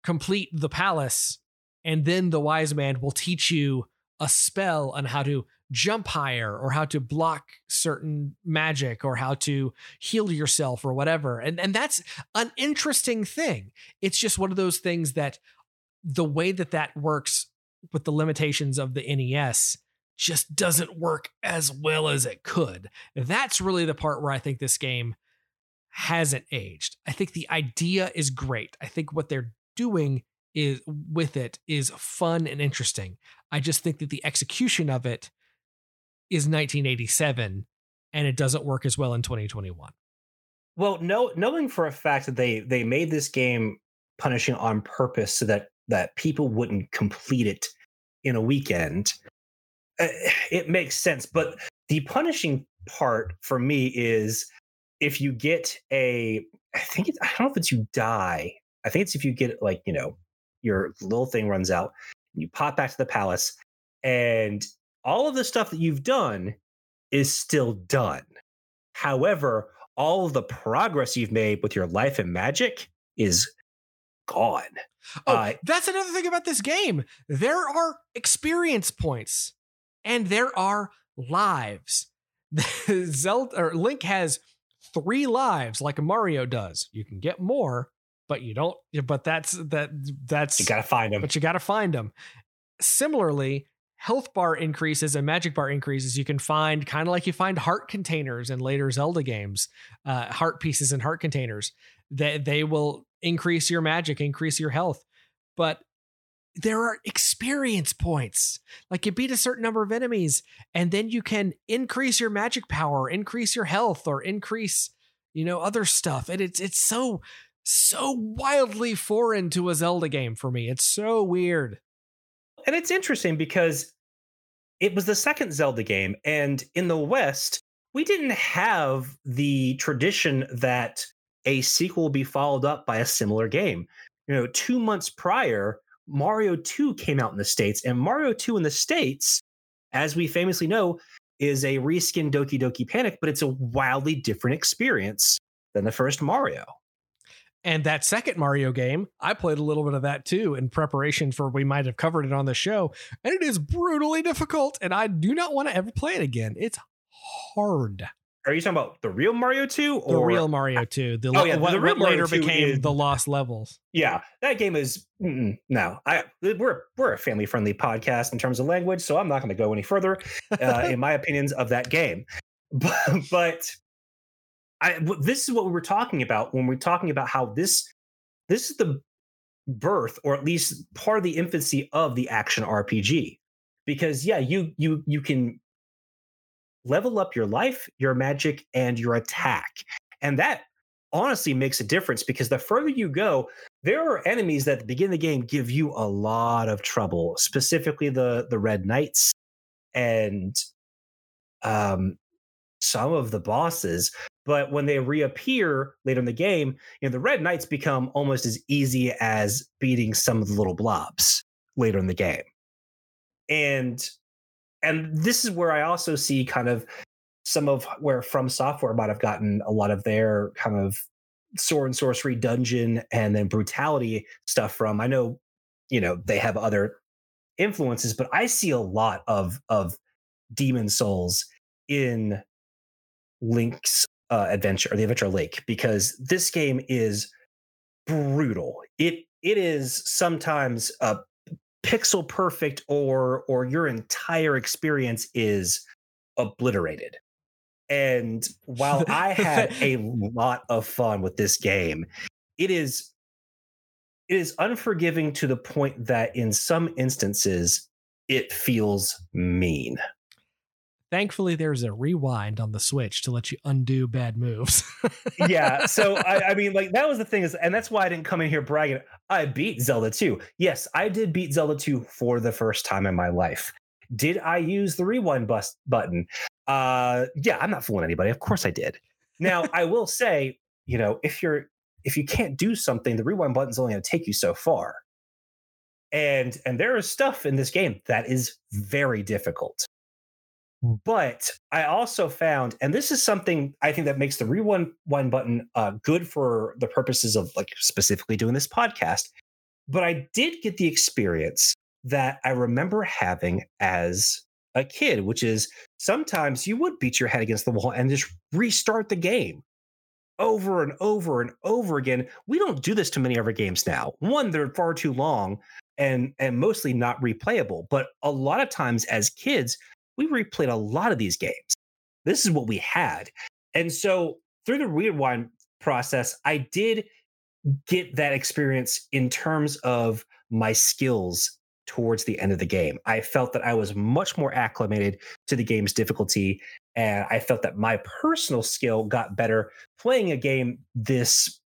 S1: complete the palace, and then the wise man will teach you a spell on how to jump higher or how to block certain magic or how to heal yourself or whatever. And and that's an interesting thing. It's just one of those things that the way that that works with the limitations of the NES just doesn't work as well as it could. That's really the part where I think this game hasn't aged. I think the idea is great. I think what they're doing is with it is fun and interesting. I just think that the execution of it is 1987 and it doesn't work as well in 2021.
S2: Well, no, knowing for a fact that they they made this game punishing on purpose so that that people wouldn't complete it in a weekend, uh, it makes sense. But the punishing part for me is if you get a, I think it's, I don't know if it's you die. I think it's if you get like, you know, your little thing runs out, you pop back to the palace, and all of the stuff that you've done is still done. However, all of the progress you've made with your life and magic is gone.
S1: Oh, uh, that's another thing about this game. There are experience points and there are lives. Zelda or Link has three lives like Mario does. You can get more, but you don't. But that's that. That's
S2: you gotta find them.
S1: But you gotta find them. Similarly, health bar increases and magic bar increases you can find kind of like you find heart containers in later Zelda games, uh, heart pieces and heart containers. That they, they will increase your magic, increase your health, but there are experience points. Like you beat a certain number of enemies, and then you can increase your magic power, increase your health, or increase, you know, other stuff. And it's it's so so wildly foreign to a Zelda game for me. It's so weird.
S2: And it's interesting because it was the second Zelda game, and in the West, we didn't have the tradition that a sequel be followed up by a similar game. You know, two months prior, Mario 2 came out in the States, and Mario 2 in the States, as we famously know, is a reskin Doki Doki Panic, but it's a wildly different experience than the first Mario.
S1: And that second Mario game, I played a little bit of that too in preparation for we might have covered it on the show. And it is brutally difficult, and I do not want to ever play it again. It's hard.
S2: Are you talking about the real Mario 2
S1: or the real Mario 2? The, oh, yeah, what, the real later became is, the Lost Levels.
S2: Yeah, that game is no. I we're we're a family friendly podcast in terms of language, so I'm not going to go any further uh, in my opinions of that game. But, but I this is what we were talking about when we are talking about how this this is the birth or at least part of the infancy of the action RPG. Because yeah, you you you can level up your life, your magic and your attack. And that honestly makes a difference because the further you go, there are enemies that at the beginning of the game give you a lot of trouble, specifically the the red knights and um some of the bosses but when they reappear later in the game, you know, the Red Knights become almost as easy as beating some of the little blobs later in the game. And and this is where I also see kind of some of where From Software might have gotten a lot of their kind of sword and sorcery dungeon and then brutality stuff from. I know, you know, they have other influences, but I see a lot of of Demon Souls in Link's uh, adventure or the adventure lake because this game is brutal. It it is sometimes a pixel perfect or or your entire experience is obliterated. And while i had a lot of fun with this game it is it is unforgiving to the point that in some instances it feels mean
S1: Thankfully, there's a rewind on the Switch to let you undo bad moves.
S2: yeah. So I, I, mean, like that was the thing is, and that's why I didn't come in here bragging. I beat Zelda 2. Yes, I did beat Zelda 2 for the first time in my life. Did I use the rewind bus button? Uh yeah, I'm not fooling anybody. Of course I did. Now I will say, you know, if you're if you can't do something, the rewind button's only going to take you so far. And and there is stuff in this game that is very difficult. But I also found, and this is something I think that makes the rewind button uh, good for the purposes of like specifically doing this podcast. But I did get the experience that I remember having as a kid, which is sometimes you would beat your head against the wall and just restart the game over and over and over again. We don't do this to many of our games now. One, they're far too long and and mostly not replayable. But a lot of times as kids, we replayed a lot of these games. This is what we had. And so through the rewind process, I did get that experience in terms of my skills towards the end of the game. I felt that I was much more acclimated to the game's difficulty. And I felt that my personal skill got better playing a game this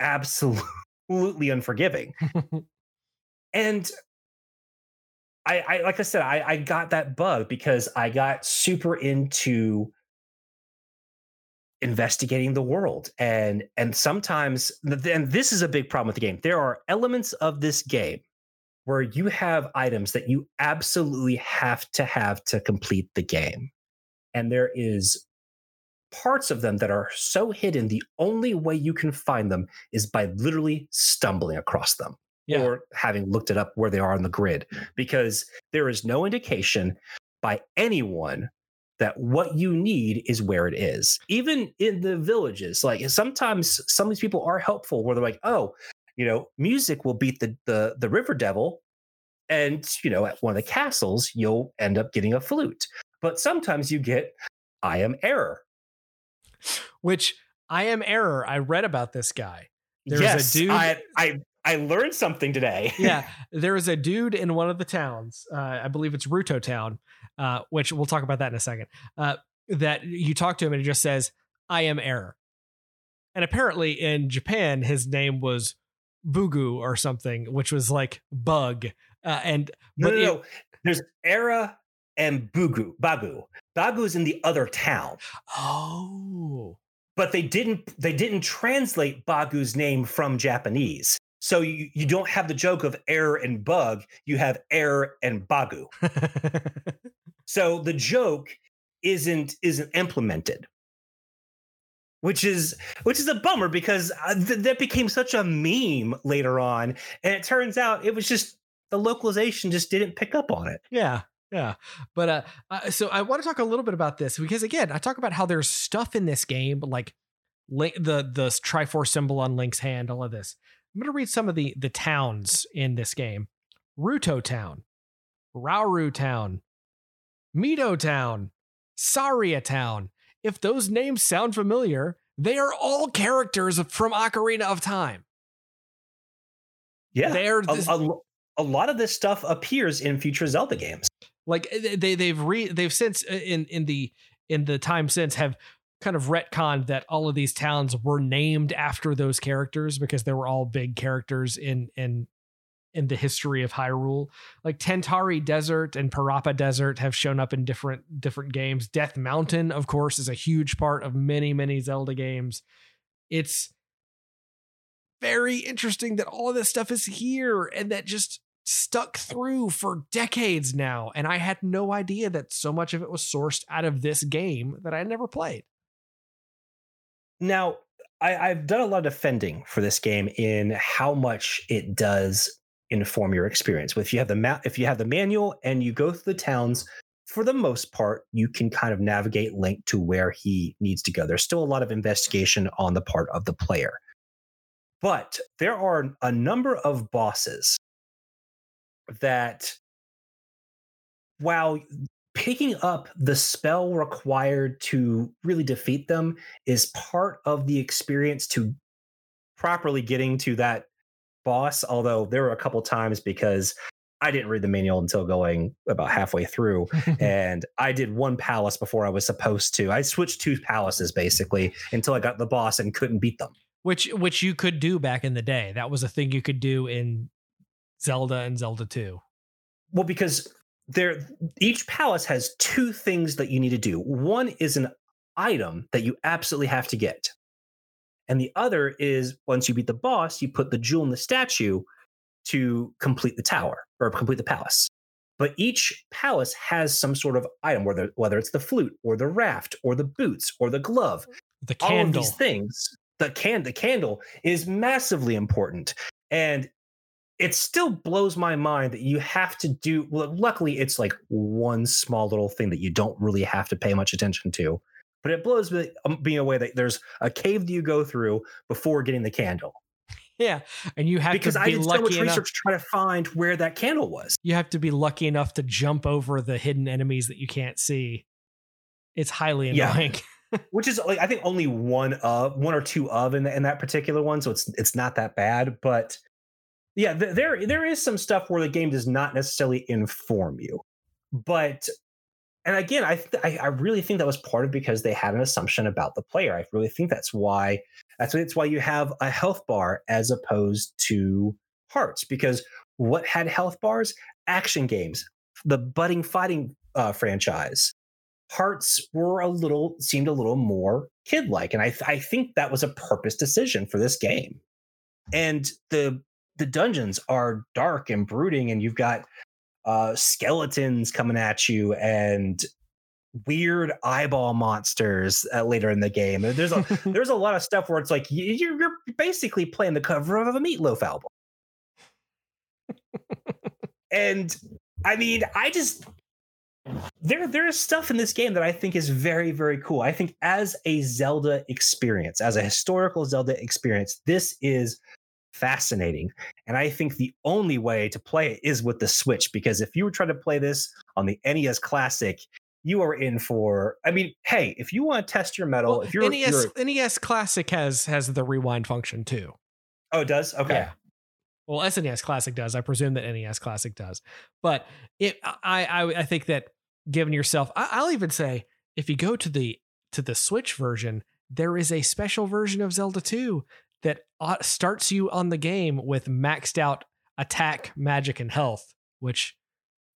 S2: absolutely unforgiving. and I, I like I said, I, I got that bug because I got super into investigating the world. And and sometimes and this is a big problem with the game. There are elements of this game where you have items that you absolutely have to have to complete the game. And there is parts of them that are so hidden the only way you can find them is by literally stumbling across them yeah. or having looked it up where they are on the grid because there is no indication by anyone that what you need is where it is. Even in the villages, like sometimes some of these people are helpful where they're like, oh, you know, music will beat the the, the river devil. And, you know, at one of the castles, you'll end up getting a flute. But sometimes you get I am error.
S1: Which I am error. I read about this guy.
S2: There's yes, a dude. I, I I learned something today.
S1: yeah, there is a dude in one of the towns. Uh, I believe it's Ruto Town, uh, which we'll talk about that in a second. Uh, that you talk to him and he just says, "I am error," and apparently in Japan his name was Bugu or something, which was like bug. Uh, and
S2: no, but no, no. It, there's era and Bugu, Bagu. Bagu's in the other town.
S1: Oh.
S2: But they didn't they didn't translate Bagu's name from Japanese. So you, you don't have the joke of error and bug, you have error and bagu. so the joke isn't isn't implemented. Which is which is a bummer because uh, th- that became such a meme later on, and it turns out it was just the localization just didn't pick up on it.
S1: Yeah, yeah but uh, uh, so i want to talk a little bit about this because again i talk about how there's stuff in this game like link the the triforce symbol on link's hand all of this I'm going to read some of the the towns in this game. Ruto Town, Rauru Town, Mido Town, Saria Town, if those names sound familiar, they are all characters from Ocarina of Time.
S2: Yeah, they're this, a, a, a, lot of this stuff appears in future Zelda games.
S1: Like they they've re they've since uh, in in the in the time since have kind of retconned that all of these towns were named after those characters because they were all big characters in in in the history of Hyrule. Like Tantari Desert and Parapa Desert have shown up in different different games. Death Mountain, of course, is a huge part of many many Zelda games. It's very interesting that all of this stuff is here and that just stuck through for decades now. And I had no idea that so much of it was sourced out of this game that I never played.
S2: Now, I, have done a lot of defending for this game in how much it does inform your experience. If you have the map, if you have the manual and you go through the towns, for the most part, you can kind of navigate Link to where he needs to go. There's still a lot of investigation on the part of the player. But there are a number of bosses that, while picking up the spell required to really defeat them is part of the experience to properly getting to that boss. Although there were a couple times because I didn't read the manual until going about halfway through, and I did one palace before I was supposed to. I switched two palaces basically until I got the boss and couldn't beat them.
S1: Which which you could do back in the day. That was a thing you could do in Zelda and Zelda 2.
S2: Well, because there each palace has two things that you need to do. One is an item that you absolutely have to get. And the other is once you beat the boss, you put the jewel in the statue to complete the tower or complete the palace. But each palace has some sort of item, whether whether it's the flute or the raft or the boots or the glove,
S1: the candle. All of
S2: these things. The can the candle is massively important, and it still blows my mind that you have to do. Well, luckily, it's like one small little thing that you don't really have to pay much attention to but it blows me, um, me away that there's a cave that you go through before getting the candle.
S1: Yeah, and you have
S2: because
S1: to be
S2: I did
S1: lucky
S2: so much
S1: enough,
S2: research trying to find where that candle was.
S1: You have to be lucky enough to jump over the hidden enemies that you can't see. It's highly annoying.
S2: Yeah. Which is like I think only one of one or two of in, the, in that particular one, so it's it's not that bad. But yeah, th- there there is some stuff where the game does not necessarily inform you, but and again, I, th- I really think that was part of because they had an assumption about the player. I really think that's why that's it's why you have a health bar as opposed to hearts. Because what had health bars? Action games, the budding fighting uh, franchise. Hearts were a little seemed a little more kid like, and I I think that was a purpose decision for this game. And the the dungeons are dark and brooding, and you've got uh, skeletons coming at you and weird eyeball monsters uh, later in the game. There's a there's a lot of stuff where it's like you're, you're basically playing the cover of a Meatloaf album. and I mean, I just there there is stuff in this game that I think is very very cool. I think as a Zelda experience, as a historical Zelda experience, this is fascinating. And I think the only way to play it is with the Switch because if you were trying to play this on the NES Classic, you are in for. I mean, hey, if you want to test your mettle, well, if you're
S1: NES
S2: you're,
S1: NES Classic has has the rewind function too.
S2: Oh, it does. Okay. Yeah.
S1: Well, SNES Classic does. I presume that NES Classic does. But it, I, I, I think that given yourself, I, I'll even say if you go to the to the Switch version, there is a special version of Zelda 2 that starts you on the game with maxed out attack, magic, and health, which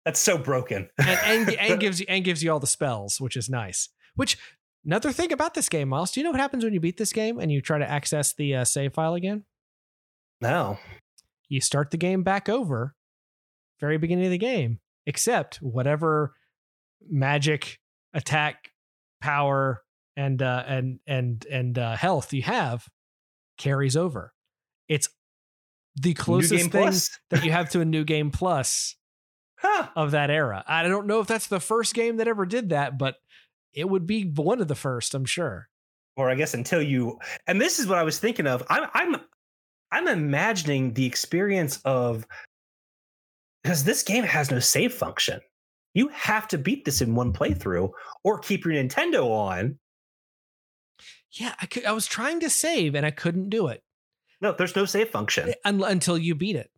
S2: that's so broken.
S1: and, and, and, gives you and gives you all the spells, which is nice. Which another thing about this game, Miles, do you know what happens when you beat this game and you try to access the uh, save file again?
S2: No.
S1: You start the game back over, very beginning of the game, except whatever magic, attack, power, and uh, and and and uh, health you have carries over. It's the closest thing that you have to a new game plus huh. of that era. I don't know if that's the first game that ever did that, but it would be one of the first, I'm sure.
S2: Or I guess until you and this is what I was thinking of. I'm I'm I'm imagining the experience of because this game has no save function. You have to beat this in one playthrough or keep your Nintendo on
S1: Yeah, I could, I was trying to save and I couldn't do it.
S2: No, there's no save function
S1: until you beat it.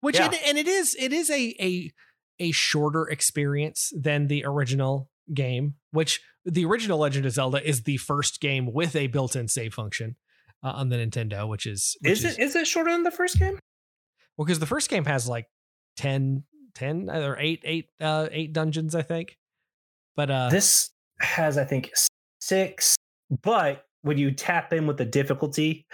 S1: Which yeah. it, and it is it is a a a shorter experience than the original game, which the original Legend of Zelda is the first game with a built-in save function uh, on the Nintendo, which is which
S2: is it is it shorter than the first game?
S1: Well, because the first game has like 10, 10 or eight, eight, uh, eight dungeons, I think. But uh,
S2: this has, I think, six. But when you tap in with the difficulty,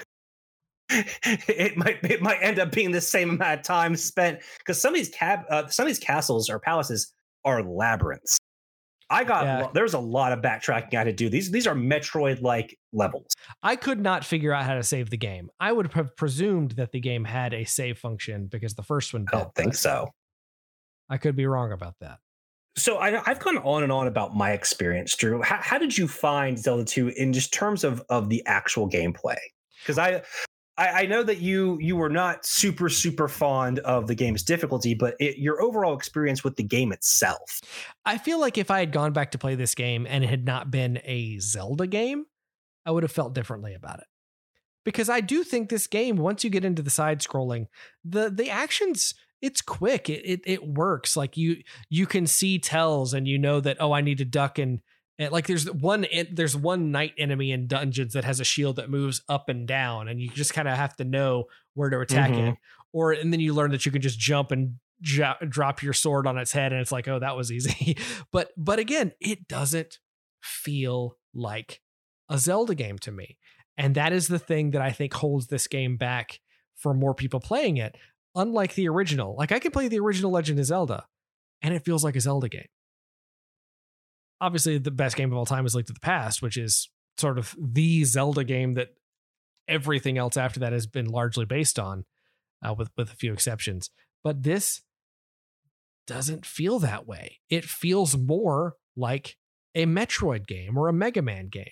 S2: it might it might end up being the same amount of time spent because some of these cab uh, some of these castles or palaces are labyrinths. I got yeah. there's a lot of backtracking I had to do. These these are Metroid like levels.
S1: I could not figure out how to save the game. I would have presumed that the game had a save function because the first one.
S2: I don't think so.
S1: I could be wrong about that.
S2: So I, have gone on and on about my experience, Drew. How, how did you find Zelda 2 in just terms of of the actual gameplay? Because I I, I, know that you you were not super super fond of the game's difficulty, but it, your overall experience with the game itself.
S1: I feel like if I had gone back to play this game and it had not been a Zelda game, I would have felt differently about it. Because I do think this game, once you get into the side scrolling, the the actions it's quick. It, it it works. Like you you can see tells and you know that oh I need to duck and and like there's one there's one knight enemy in dungeons that has a shield that moves up and down, and you just kind of have to know where to attack mm-hmm. it. Or and then you learn that you can just jump and j- drop your sword on its head, and it's like, oh, that was easy. but but again, it doesn't feel like a Zelda game to me, and that is the thing that I think holds this game back for more people playing it. Unlike the original, like I can play the original Legend of Zelda, and it feels like a Zelda game obviously the best game of all time is Link to the Past, which is sort of the Zelda game that everything else after that has been largely based on, uh, with with a few exceptions. But this doesn't feel that way. It feels more like a Metroid game or a Mega Man game.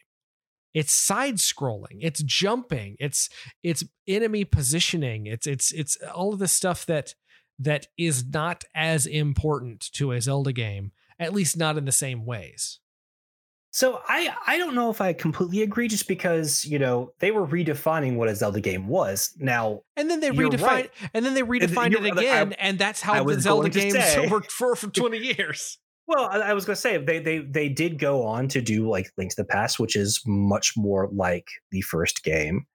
S1: It's side scrolling, it's jumping, it's it's enemy positioning, it's it's it's all of the stuff that that is not as important to a Zelda game at least not in the same ways.
S2: So I I don't know if I completely agree just because, you know, they were redefining what a Zelda game was. Now
S1: And then they redefined right. and then they redefined it again I, and that's how the Zelda games say, worked for for 20 years.
S2: Well, I, I was going to say they they they did go on to do like Link to the Past, which is much more like the first game.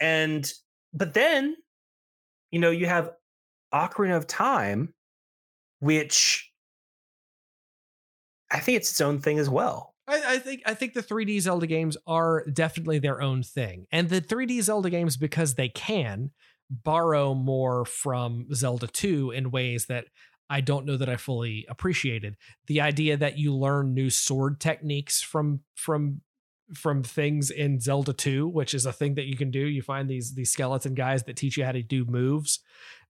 S2: And but then you know, you have Ocarina of Time which I think it's its own thing as well.
S1: I, I, think I think the 3D Zelda games are definitely their own thing, and the 3D Zelda games because they can borrow more from Zelda 2 in ways that I don't know that I fully appreciated. The idea that you learn new sword techniques from from from things in Zelda 2, which is a thing that you can do. You find these these skeleton guys that teach you how to do moves.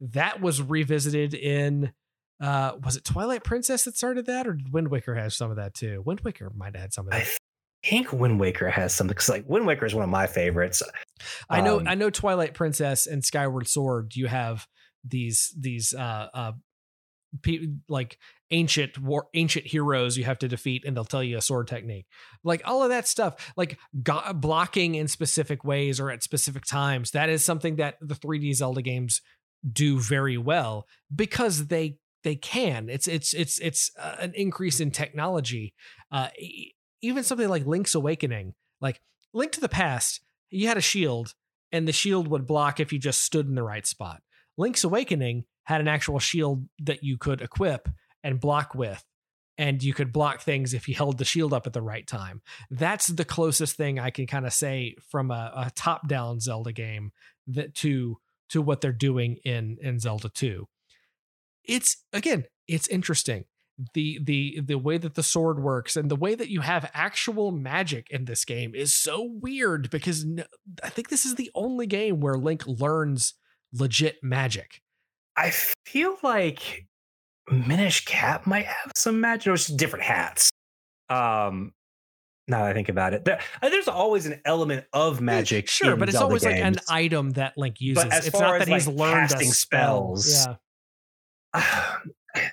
S1: That was revisited in uh, was it Twilight Princess that started that, or did Wind Waker have some of that too? Wind Waker might have had some of that.
S2: I think Wind Waker has something because like Wind Waker is one of my favorites.
S1: I know, um, I know Twilight Princess and Skyward Sword. You have these these uh, uh, like ancient war ancient heroes you have to defeat and they'll tell you a sword technique like all of that stuff like go- blocking in specific ways or at specific times that is something that the 3d zelda games do very well because they they can. It's it's it's it's uh, an increase in technology. Uh, even something like Link's Awakening, like Link to the Past, you had a shield, and the shield would block if you just stood in the right spot. Link's Awakening had an actual shield that you could equip and block with, and you could block things if you held the shield up at the right time. That's the closest thing I can kind of say from a, a top-down Zelda game that to to what they're doing in in Zelda 2 it's again, it's interesting. The the the way that the sword works and the way that you have actual magic in this game is so weird because no, I think this is the only game where Link learns legit magic.
S2: I feel like Minish Cap might have some magic, or just different hats. Um, now that I think about it, there, uh, there's always an element of magic.
S1: Sure, but it's Zelda always games. like an item that Link uses. it's not that like he's learned casting spells.
S2: Yeah.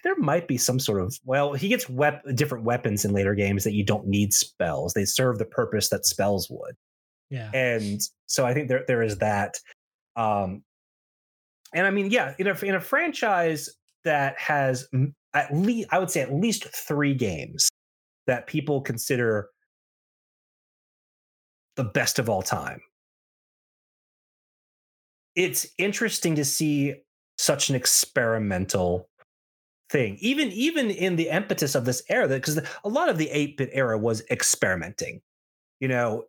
S2: there might be some sort of well he gets wep- different weapons in later games that you don't need spells they serve the purpose that spells would
S1: Yeah.
S2: And so I think there there is that. Um and I mean, yeah, in a in a franchise that has at least I would say at least 3 games that people consider the best of all time. It's interesting to see such an experimental thing even even in the impetus of this era because a lot of the 8-bit era was experimenting you know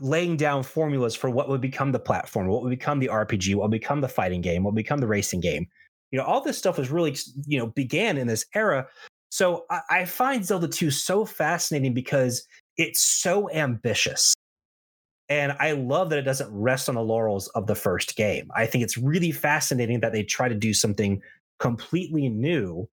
S2: laying down formulas for what would become the platform what would become the rpg what would become the fighting game what would become the racing game. You know all this stuff was really you know began in this era. So I, I find zelda 2 so fascinating because it's so ambitious. And I love that it doesn't rest on the laurels of the first game. I think it's really fascinating that they try to do something completely new.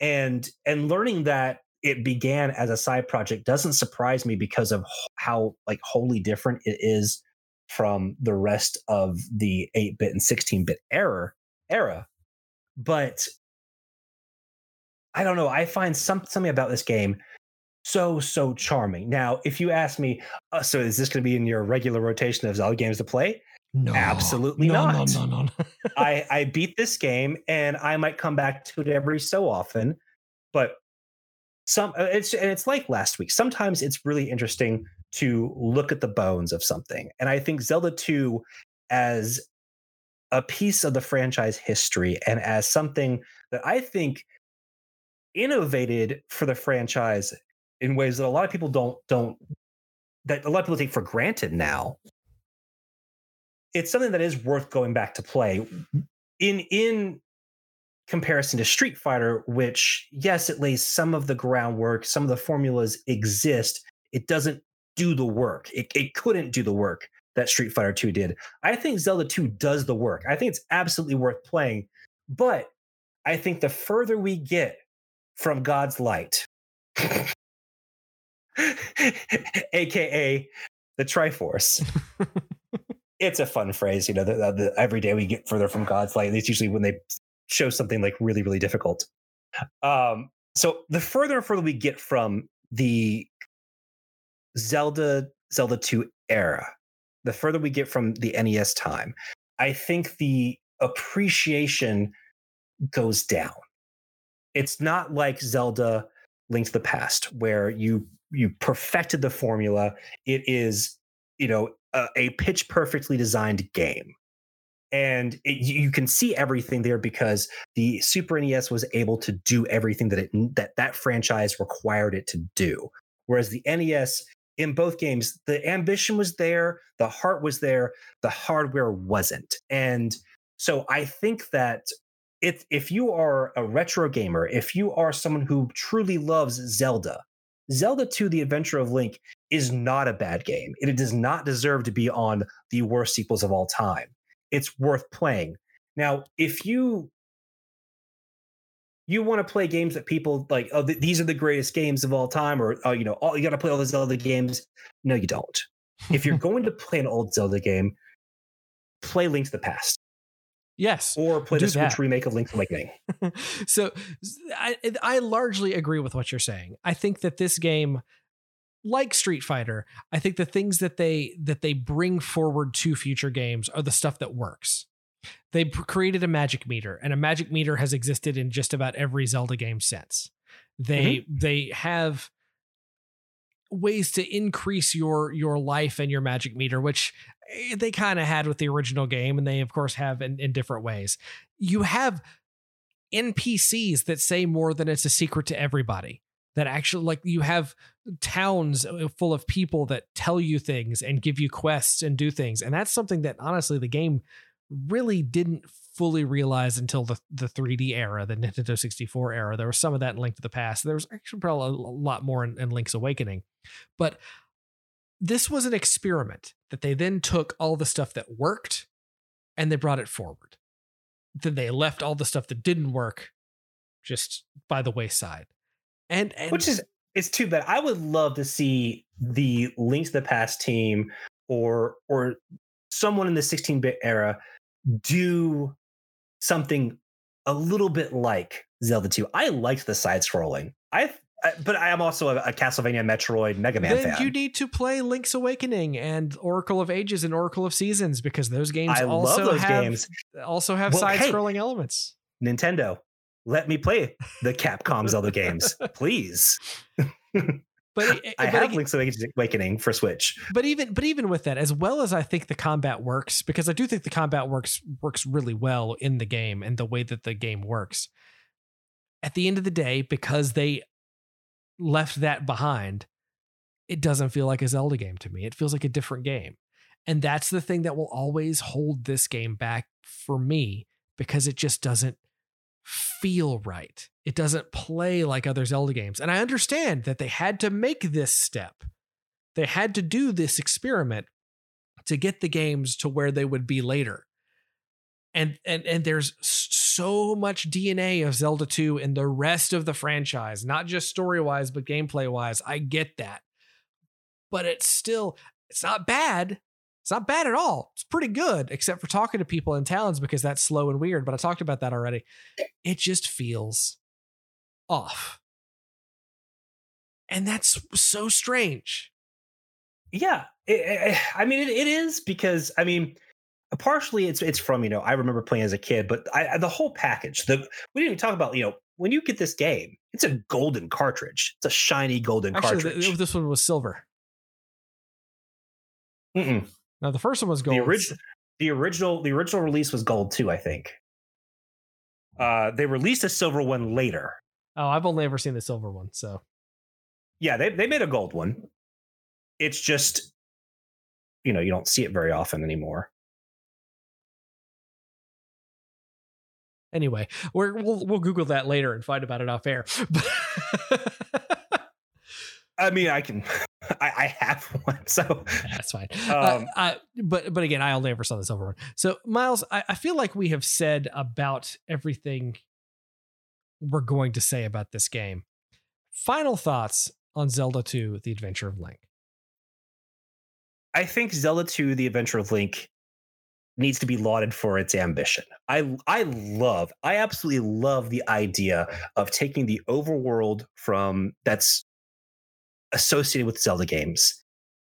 S2: And and learning that it began as a side project doesn't surprise me because of how like wholly different it is from the rest of the 8-bit and 16-bit era era. But i don't know i find some, something about this game so so charming. Now if you ask me uh, so is this going to be in your regular rotation of zelda games to play? No, absolutely
S1: no,
S2: not.
S1: No, no, no,
S2: I, I beat this game and I might come back to it every so often, but some uh, it's and it's like last week. Sometimes it's really interesting to look at the bones of something, and I think Zelda Two as a piece of the franchise history and as something that I think innovated for the franchise in ways that a lot of people don't don't that a lot of people take for granted now it's something that is worth going back to play in in comparison to Street Fighter, which yes, it lays some of the groundwork, some of the formulas exist. It doesn't do the work. It, it couldn't do the work that Street Fighter 2 did. I think Zelda 2 does the work. I think it's absolutely worth playing. But I think the further we get from God's light, aka the Triforce, it's a fun phrase, you know. The, the, every day we get further from God's light. It's usually when they show something like really, really difficult. Um, so the further and further we get from the Zelda Zelda 2 era, the further we get from the NES time, I think the appreciation goes down. It's not like Zelda Link to the Past, where you you perfected the formula. It is, you know, a, a pitch perfectly designed game and it, you can see everything there because the Super NES was able to do everything that it that that franchise required it to do. Whereas the NES, in both games, the ambition was there, the heart was there, the hardware wasn't. And so I think that if if you are a retro gamer, if you are someone who truly loves Zelda, Zelda 2 The Adventure of Link is not a bad game. It does not deserve to be on the worst sequels of all time. It's worth playing. Now, if you you want to play games that people like, oh, th- these are the greatest games of all time, or oh, you know, all, you got to play all the Zelda games. No, you don't. if you're going to play an old Zelda game, play Link to the Past.
S1: Yes.
S2: Or play the Switch remake of Link's Awakening.
S1: so I, I largely agree with what you're saying. I think that this game like Street Fighter, I think the things that they that they bring forward to future games are the stuff that works. They created a magic meter, and a magic meter has existed in just about every Zelda game since. They mm-hmm. they have ways to increase your your life and your magic meter, which Eh, they kind of had with the original game, and they of course have in, in different ways. You have NPCs that say more than it's a secret to everybody. That actually, like, you have towns uh, full of people that tell you things and give you quests and do things, and that's something that honestly the game really didn't fully realize until the the 3D era, the Nintendo 64 era. There was some of that in Link to the Past. There was actually probably a lot more in, in Link's Awakening, but this was an experiment that they then took all the stuff that worked and they brought it forward. Then they left all the stuff that didn't work just by the wayside. And, and
S2: which is it's too bad. I would love to see the Links to the Past team or or someone in the 16-bit era do something a little bit like Zelda 2. I liked the side scrolling. I but I am also a, a, Castlevania Metroid Mega Man
S1: then
S2: fan.
S1: You need to play Link's Awakening and Oracle of Ages and Oracle of Seasons because those games I also love those have games. also have well, side-scrolling hey, elements.
S2: Nintendo, let me play the Capcom Zelda games, please. But, I but have Link's Awakening for Switch.
S1: But even but even with that, as well as I think the combat works, because I do think the combat works works really well in the game and the way that the game works. At the end of the day, because they left that behind, it doesn't feel like a Zelda game to me. It feels like a different game. And that's the thing that will always hold this game back for me because it just doesn't feel right. It doesn't play like other Zelda games. And I understand that they had to make this step. They had to do this experiment to get the games to where they would be later. And and and there's so much DNA of Zelda 2 in the rest of the franchise, not just story-wise but gameplay-wise. I get that. But it's still it's not bad. It's not bad at all. It's pretty good, except for talking to people in towns because that's slow and weird. But I talked about that already. It just feels off. And that's so strange.
S2: Yeah. It, it, I mean, it, it is because, I mean, partially it's it's from you know I remember playing as a kid, but I, the whole package. The we didn't even talk about you know when you get this game, it's a golden cartridge. It's a shiny golden Actually, cartridge.
S1: This one was silver.
S2: Mm-mm.
S1: Now the first one was gold.
S2: The, orig- the original the original release was gold too, I think. Uh, they released a silver one later.
S1: Oh, I've only ever seen the silver one, so.
S2: Yeah, they they made a gold one. It's just, you know, you don't see it very often anymore.
S1: Anyway, we will we'll Google that later and find about it off air.
S2: I mean, I can. I, I have one, so
S1: that's fine. Uh, um, uh, I, but but again, I only ever saw the silver one. So Miles, I, I feel like we have said about everything we're going to say about this game. Final thoughts on Zelda 2: The Adventure of Link.
S2: I think Zelda 2: The Adventure of Link needs to be lauded for its ambition. I I love, I absolutely love the idea of taking the overworld from that's associated with Zelda games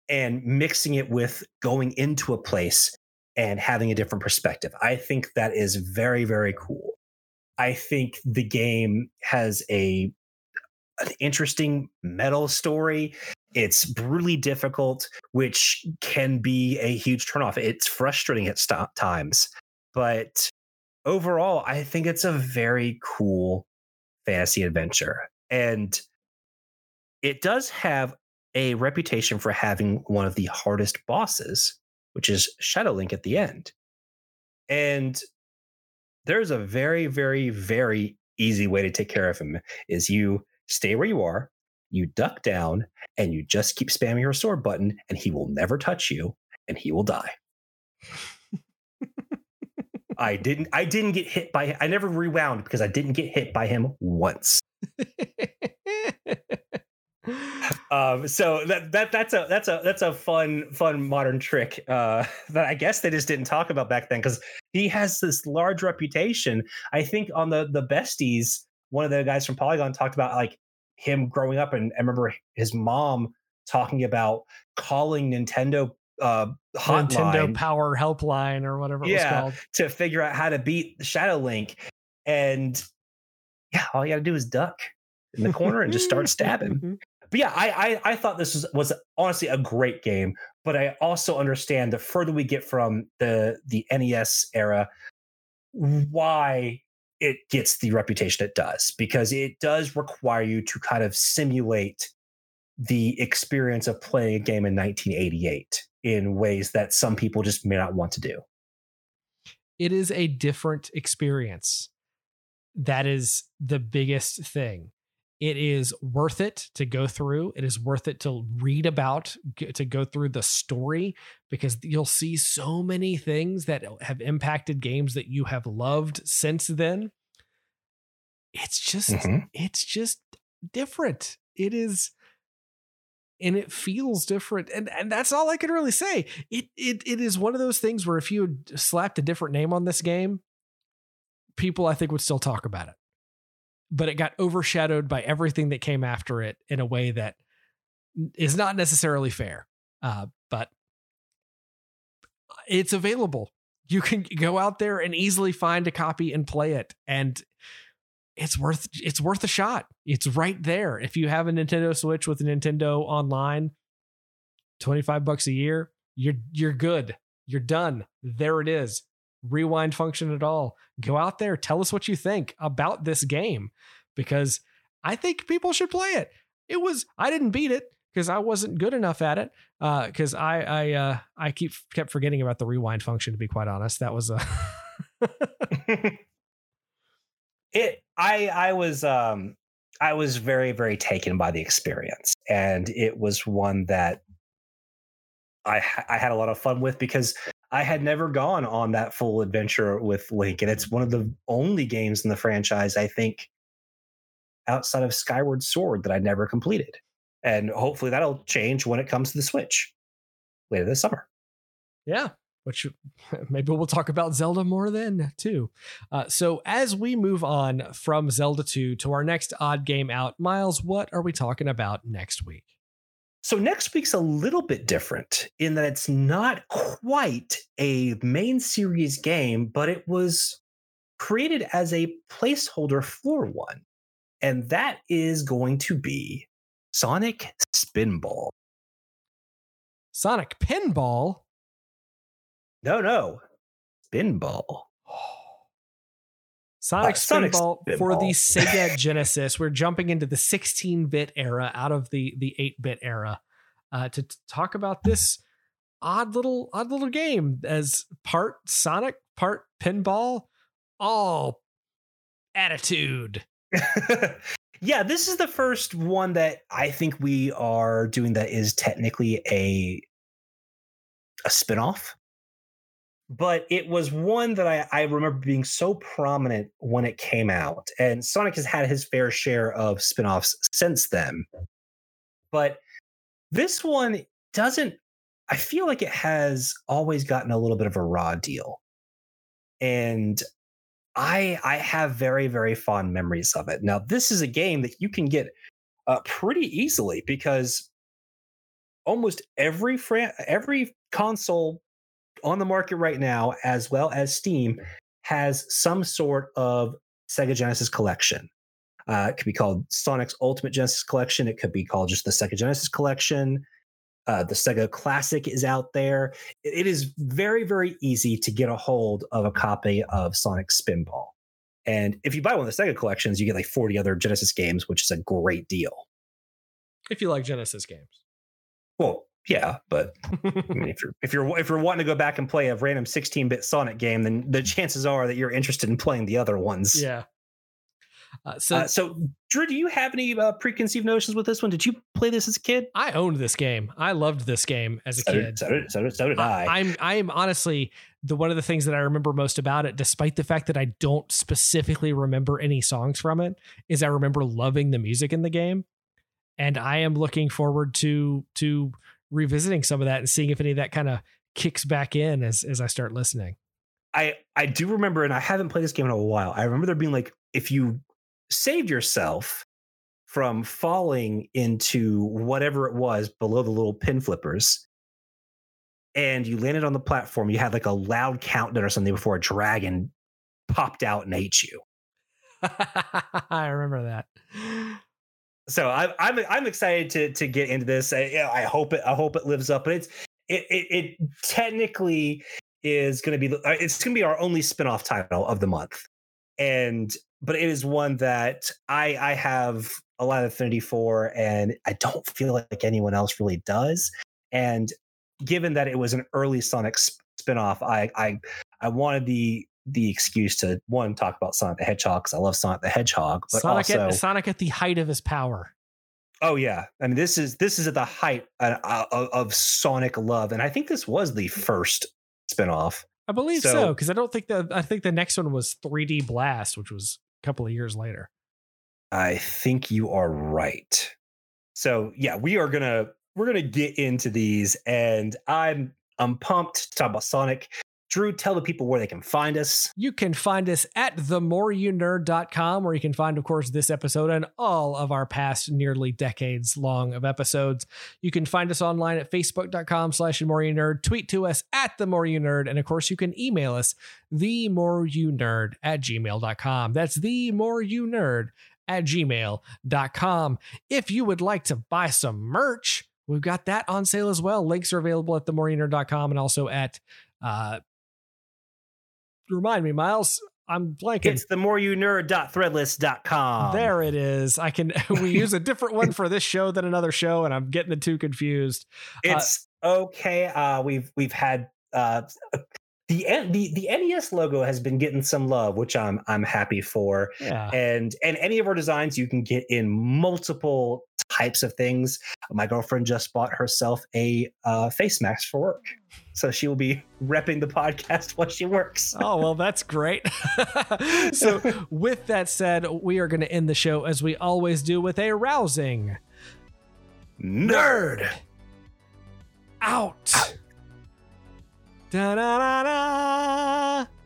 S2: and mixing it with going into a place and having a different perspective. I think that is very, very cool. I think the game has a an interesting metal story. It's brutally difficult, which can be a huge turnoff. It's frustrating at times, but overall, I think it's a very cool fantasy adventure. And it does have a reputation for having one of the hardest bosses, which is Shadow Link at the end. And there's a very, very, very easy way to take care of him is you stay where you are, you duck down, and you just keep spamming your sword button, and he will never touch you, and he will die. I didn't I didn't get hit by I never rewound because I didn't get hit by him once. um, so that that that's a that's a that's a fun fun modern trick uh, that I guess they just didn't talk about back then because he has this large reputation. I think on the the besties, one of the guys from Polygon talked about like him growing up, and I remember his mom talking about calling Nintendo uh hotline,
S1: Nintendo Power Helpline or whatever yeah,
S2: to figure out how to beat Shadow Link, and yeah, all you got to do is duck in the corner and just start stabbing. But yeah, I, I, I thought this was was honestly a great game, but I also understand the further we get from the the NES era, why it gets the reputation it does because it does require you to kind of simulate the experience of playing a game in 1988 in ways that some people just may not want to do.
S1: It is a different experience. That is the biggest thing it is worth it to go through. It is worth it to read about, to go through the story, because you'll see so many things that have impacted games that you have loved since then. It's just, mm-hmm. it's just different. It is, and it feels different. And and that's all I can really say. It it it is one of those things where if you slapped a different name on this game, people I think would still talk about it but it got overshadowed by everything that came after it in a way that is not necessarily fair. Uh, but it's available. You can go out there and easily find a copy and play it, and it's worth it's worth a shot. It's right there. If you have a Nintendo Switch with a Nintendo Online, twenty five bucks a year, you're you're good. You're done. There it is. Rewind function at all. Go out there, tell us what you think about this game, because I think people should play it. It was I didn't beat it because I wasn't good enough at it. Because uh, I I uh, I keep kept forgetting about the rewind function. To be quite honest, that was a.
S2: it I I was um I was very very taken by the experience, and it was one that I I had a lot of fun with because I had never gone on that full adventure with Link, and it's one of the only games in the franchise I think outside of Skyward Sword that I never completed and hopefully that'll change when it comes to the Switch later this summer.
S1: Yeah, which maybe we'll talk about Zelda more then too. Uh, so as we move on from Zelda 2 to our next odd game out, Miles, what are we talking about next week?
S2: So next week's a little bit different in that it's not quite a main series game, but it was created as a placeholder for one. And that is going to be Sonic Spinball.
S1: Sonic Pinball?
S2: No, no. Spinball.
S1: Sonic, uh, Sonic Spinball, Spinball for the Sega Genesis. We're jumping into the 16-bit era out of the the 8-bit era uh, to t- talk about this odd little odd little game as part Sonic, part pinball, all attitude.
S2: Yeah, this is the first one that I think we are doing that is technically a a spinoff. But it was one that I, I remember being so prominent when it came out. And Sonic has had his fair share of spin-offs since then. But this one doesn't I feel like it has always gotten a little bit of a raw deal. And I I have very very fond memories of it. Now this is a game that you can get uh, pretty easily because almost every fran- every console on the market right now, as well as Steam, has some sort of Sega Genesis collection. Uh, it could be called Sonic's Ultimate Genesis Collection. It could be called just the Sega Genesis Collection. Uh, the Sega Classic is out there. It is very, very easy to get a hold of a copy of Sonic Spinball. And if you buy one of the Sega collections, you get like 40 other Genesis games, which is a great deal.
S1: If you like Genesis games.
S2: Well, yeah, but I mean, if you're if you're if you're wanting to go back and play a random 16-bit Sonic game, then the chances are that you're interested in playing the other ones.
S1: Yeah.
S2: Uh, so, uh, so Drew, do you have any uh, preconceived notions with this one? Did you play this as a kid?
S1: I owned this game. I loved this game as a so kid.
S2: Did, so, did, so, did, so did I.
S1: I. I'm I am honestly the one of the things that I remember most about it, despite the fact that I don't specifically remember any songs from it, is I remember loving the music in the game, and I am looking forward to to revisiting some of that and seeing if any of that kind of kicks back in as as I start listening.
S2: I I do remember, and I haven't played this game in a while. I remember there being like if you saved yourself from falling into whatever it was below the little pin flippers and you landed on the platform you had like a loud countdown or something before a dragon popped out and ate you
S1: i remember that
S2: so I, I'm I'm excited to to get into this. I, I hope it I hope it lives up, but it's it it, it technically is going to be uh, it's going to be our only spinoff title of the month, and but it is one that I I have a lot of affinity for, and I don't feel like anyone else really does. And given that it was an early Sonic sp- spinoff, I I I wanted the the excuse to one talk about Sonic the Hedgehog because I love Sonic the Hedgehog, but
S1: Sonic
S2: also
S1: at, Sonic at the height of his power.
S2: Oh yeah, I mean this is this is at the height uh, uh of, of Sonic love, and I think this was the first spinoff.
S1: I believe so because so, I don't think that I think the next one was 3D Blast, which was a couple of years later.
S2: I think you are right. So yeah, we are gonna we're gonna get into these, and I'm I'm pumped to talk about Sonic. Drew, tell the people where they can find us.
S1: You can find us at themoreyounerd.com, where you can find, of course, this episode and all of our past nearly decades long of episodes. You can find us online at facebook.com slash nerd. Tweet to us at themoreyounerd. And of course, you can email us themoreyounerd at gmail.com. That's themoreyounerd at gmail.com. If you would like to buy some merch, we've got that on sale as well. Links are available at themoreyounerd.com and also at uh, remind me, Miles. I'm blanking.
S2: It's the more you nerd.threadless.com.
S1: There it is. I can we use a different one for this show than another show, and I'm getting the two confused.
S2: Uh, it's uh, okay. Uh we've we've had uh the, the the NES logo has been getting some love, which I'm I'm happy for. Yeah. And and any of our designs you can get in multiple types of things. My girlfriend just bought herself a uh, face mask for work, so she will be repping the podcast while she works.
S1: oh well, that's great. so with that said, we are going to end the show as we always do with a rousing
S2: nerd
S1: out. out. Da, da, da,